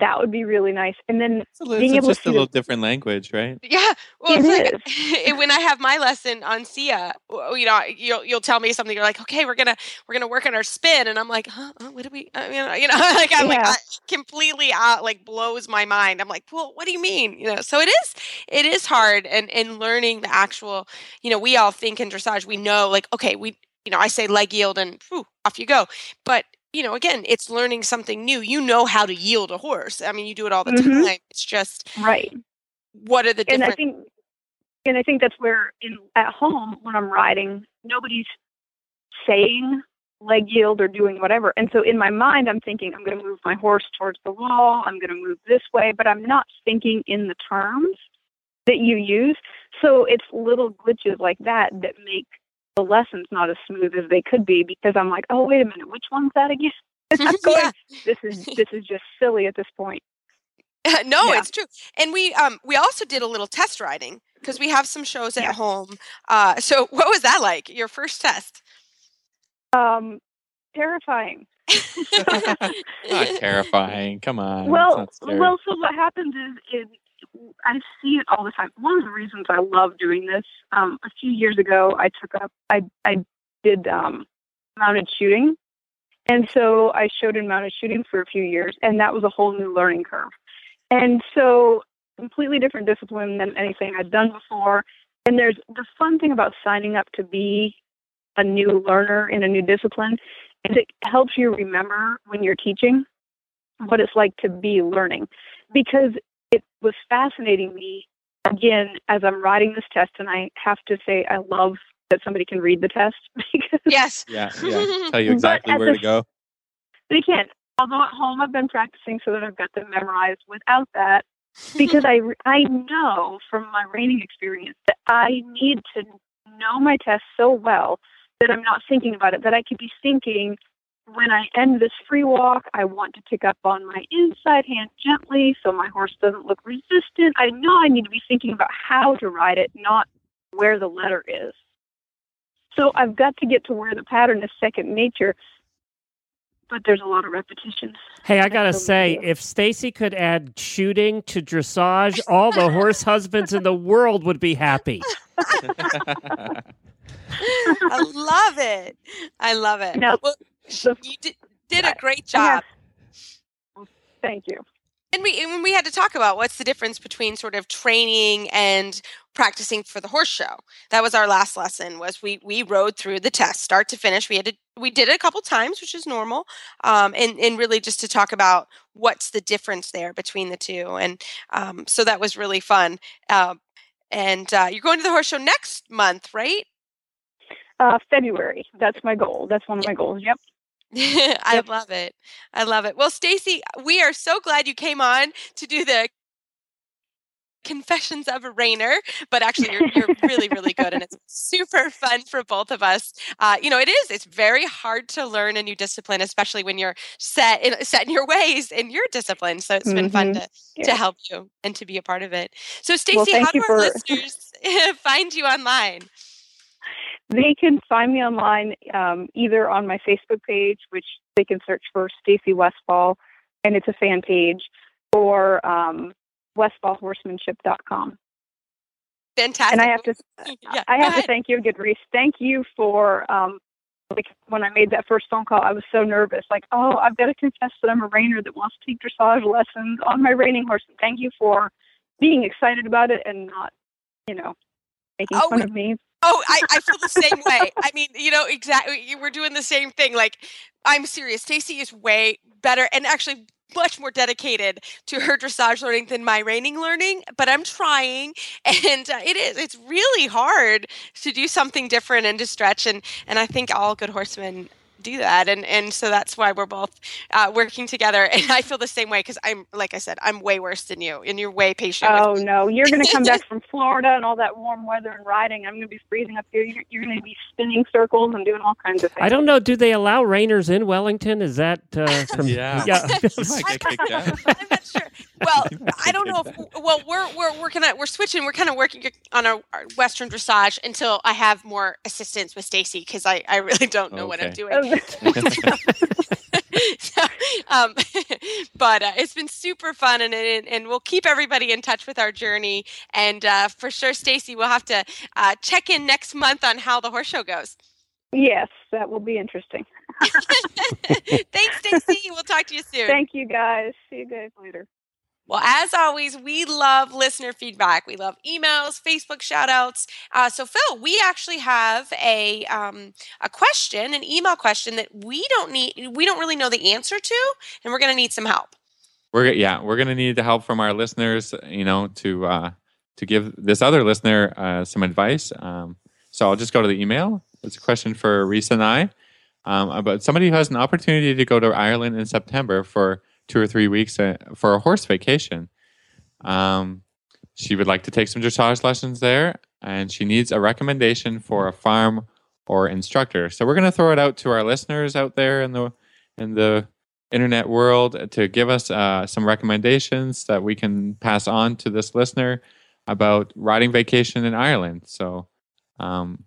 that would be really nice. And then It's, a li- being it's able just to a little different language, right? Yeah, well, It it's like it- when I have my lesson on Sia, you know, you'll you'll tell me something. You're like, okay, we're gonna we're gonna work on our spin, and I'm like, huh, uh, what do we? I mean, you know, like I'm like I, completely out, like blows my mind. I'm like, well, what do you mean? You know, so it is it is hard, and and learning the actual, you know, we all think in dressage, we know, like, okay, we, you know, I say leg yield, and whew, off you go, but you know, again, it's learning something new. You know how to yield a horse. I mean, you do it all the Mhm. time. It's just right. what are the and different I think and I think that's where in at home when I'm riding, nobody's saying leg yield or doing whatever. And so in my mind I'm thinking I'm gonna move my horse towards the wall, I'm gonna move this way, but I'm not thinking in the terms that you use. So it's little glitches like that that make the lessons not as smooth as they could be because I'm like, oh wait a minute, which one's that again? I'm going, Yeah. this is this is just silly at this point. no, Yeah. it's true. And we um we also did a little test riding because we have some shows at Yeah. home. Uh so what was that like? Your first test? Um terrifying. Not terrifying. Come on. well, well. So what happens is, is I see it all the time. One of the reasons I love doing this, um, a few years ago, I took up, I I did um, mounted shooting, and so I showed in mounted shooting for a few years, and that was a whole new learning curve. And so, completely different discipline than anything I'd done before. And there's the fun thing about signing up to be a new learner in a new discipline is it helps you remember when you're teaching what it's like to be learning because it was fascinating me again as I'm writing this test and I have to say I love that somebody can read the test because Yes. yeah, yeah. Tell you exactly at where to go. they can't. Although at home I've been practicing so that I've got them memorized without that because I I know from my reining experience that I need to know my test so well that I'm not thinking about it that I could be thinking when I end this free walk I want to pick up on my inside hand gently so my horse doesn't look resistant. I know I need to be thinking about how to ride it, not where the letter is. So I've got to get to where the pattern is second nature, but there's a lot of repetitions. Hey, I gotta say, so if Stacy could add shooting to dressage, all the horse husbands in the world would be happy. I love it. I love it. Now, well, the- you did, did a great job. have- Thank you. And we and we had to talk about what's the difference between sort of training and practicing for the horse show. That was our last lesson. Was we we rode through the test start to finish. We had to we did it a couple times, which is normal, um, and and really just to talk about what's the difference there between the two. And um, so that was really fun. Um, and uh, you're going to the horse show next month, right? Uh, February. That's my goal. That's one of my goals. Yep. I Yep. love it. I love it. Well, Stacy, we are so glad you came on to do the confessions of a reiner but actually you're, you're really really good and it's super fun for both of us uh, you know it is it's very hard to learn a new discipline especially when you're set in set in your ways in your discipline so it's been fun Mhm. to to Yeah. help you and to be a part of it so stacy Well, how do our for- listeners find you online They can find me online um, either on my Facebook page, which they can search for Stacy Westfall, and it's a fan page, or um, westfallhorsemanship.com. fantastic And I have to, yeah, I have to thank you, Goodreece. Thank you for um, like when I made that first phone call, I was so nervous. Like, oh, I've got to confess that I'm a reiner that wants to take dressage lessons on my reining horse. And thank you for being excited about it and not, you know, making Oh, fun of me. Oh, I, I feel the same way. I mean, you know, exactly. We're doing the same thing. Like, I'm serious. Stacy is way better and actually much more dedicated to her dressage learning than my reining learning. But I'm trying, and uh, it is. It's really hard to do something different and to stretch. And and I think all good horsemen do that and and so that's why we're both uh, working together and i feel the same way because i'm like i said i'm way worse than you and you're way patient Oh no, you're going to come back from Florida and all that warm weather and riding. I'm going to be freezing up here. You're, you're going to be spinning circles and doing all kinds of things. I don't know. Do they allow reiners in Wellington? Is that uh, from, Yeah. yeah. You might get kicked out. I'm not sure. Well, I don't know. If, well, we're we're we're gonna we're switching. We're kind of working on our, our Western dressage until I have more assistance with Stacy because I I really don't know what I'm Okay. doing. So, um, but uh, it's been super fun, and, and and we'll keep everybody in touch with our journey. And uh, for sure, Stacy, we'll have to uh, check in next month on how the horse show goes. Yes, that will be interesting. Thanks, Stacy. We'll talk to you soon. Thank you, guys. See you guys later. Well, as always, we love listener feedback. We love emails, Facebook shout outs. Uh, so, Phil, we actually have a um, a question, an email question that we don't need, we don't really know the answer to, and we're going to need some help. We're yeah, we're gonna need the help from our listeners, you know, to uh, to give this other listener uh, some advice. Um, so I'll just go to the email. It's a question for Reese and I um, about somebody who has an opportunity to go to Ireland in September for two or three weeks uh, for a horse vacation. Um, she would like to take some dressage lessons there, and she needs a recommendation for a farm or instructor. So we're going to throw it out to our listeners out there in the in the internet world to give us uh, some recommendations that we can pass on to this listener about riding vacation in Ireland. So um,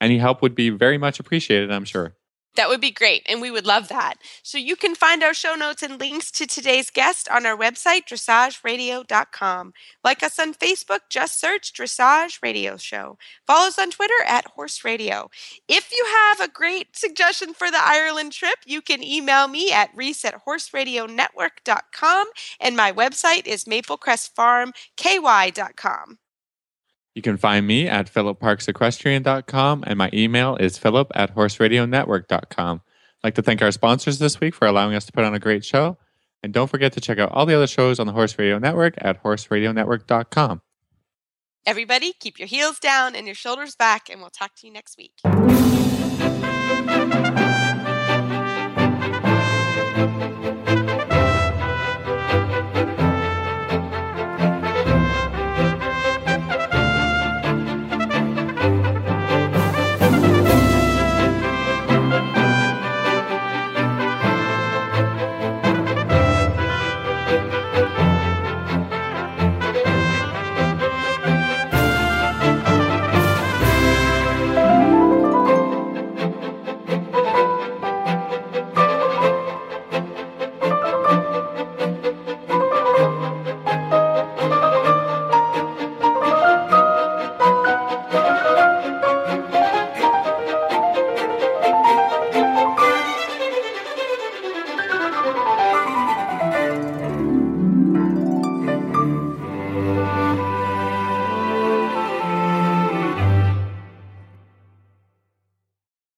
any help would be very much appreciated, I'm sure. That would be great, and we would love that. So you can find our show notes and links to today's guest on our website, dressageradio.com. Like us on Facebook, just search Dressage Radio Show. Follow us on Twitter at Horse Radio. If you have a great suggestion for the Ireland trip, you can email me at reese at horseradionetwork.com, and my website is maplecrestfarmky.com. You can find me at philipparksequestrian.com and my email is philip at horseradionetwork.com. I'd like to thank our sponsors this week for allowing us to put on a great show. And don't forget to check out all the other shows on the Horse Radio Network at horseradionetwork.com. Everybody, keep your heels down and your shoulders back, and we'll talk to you next week.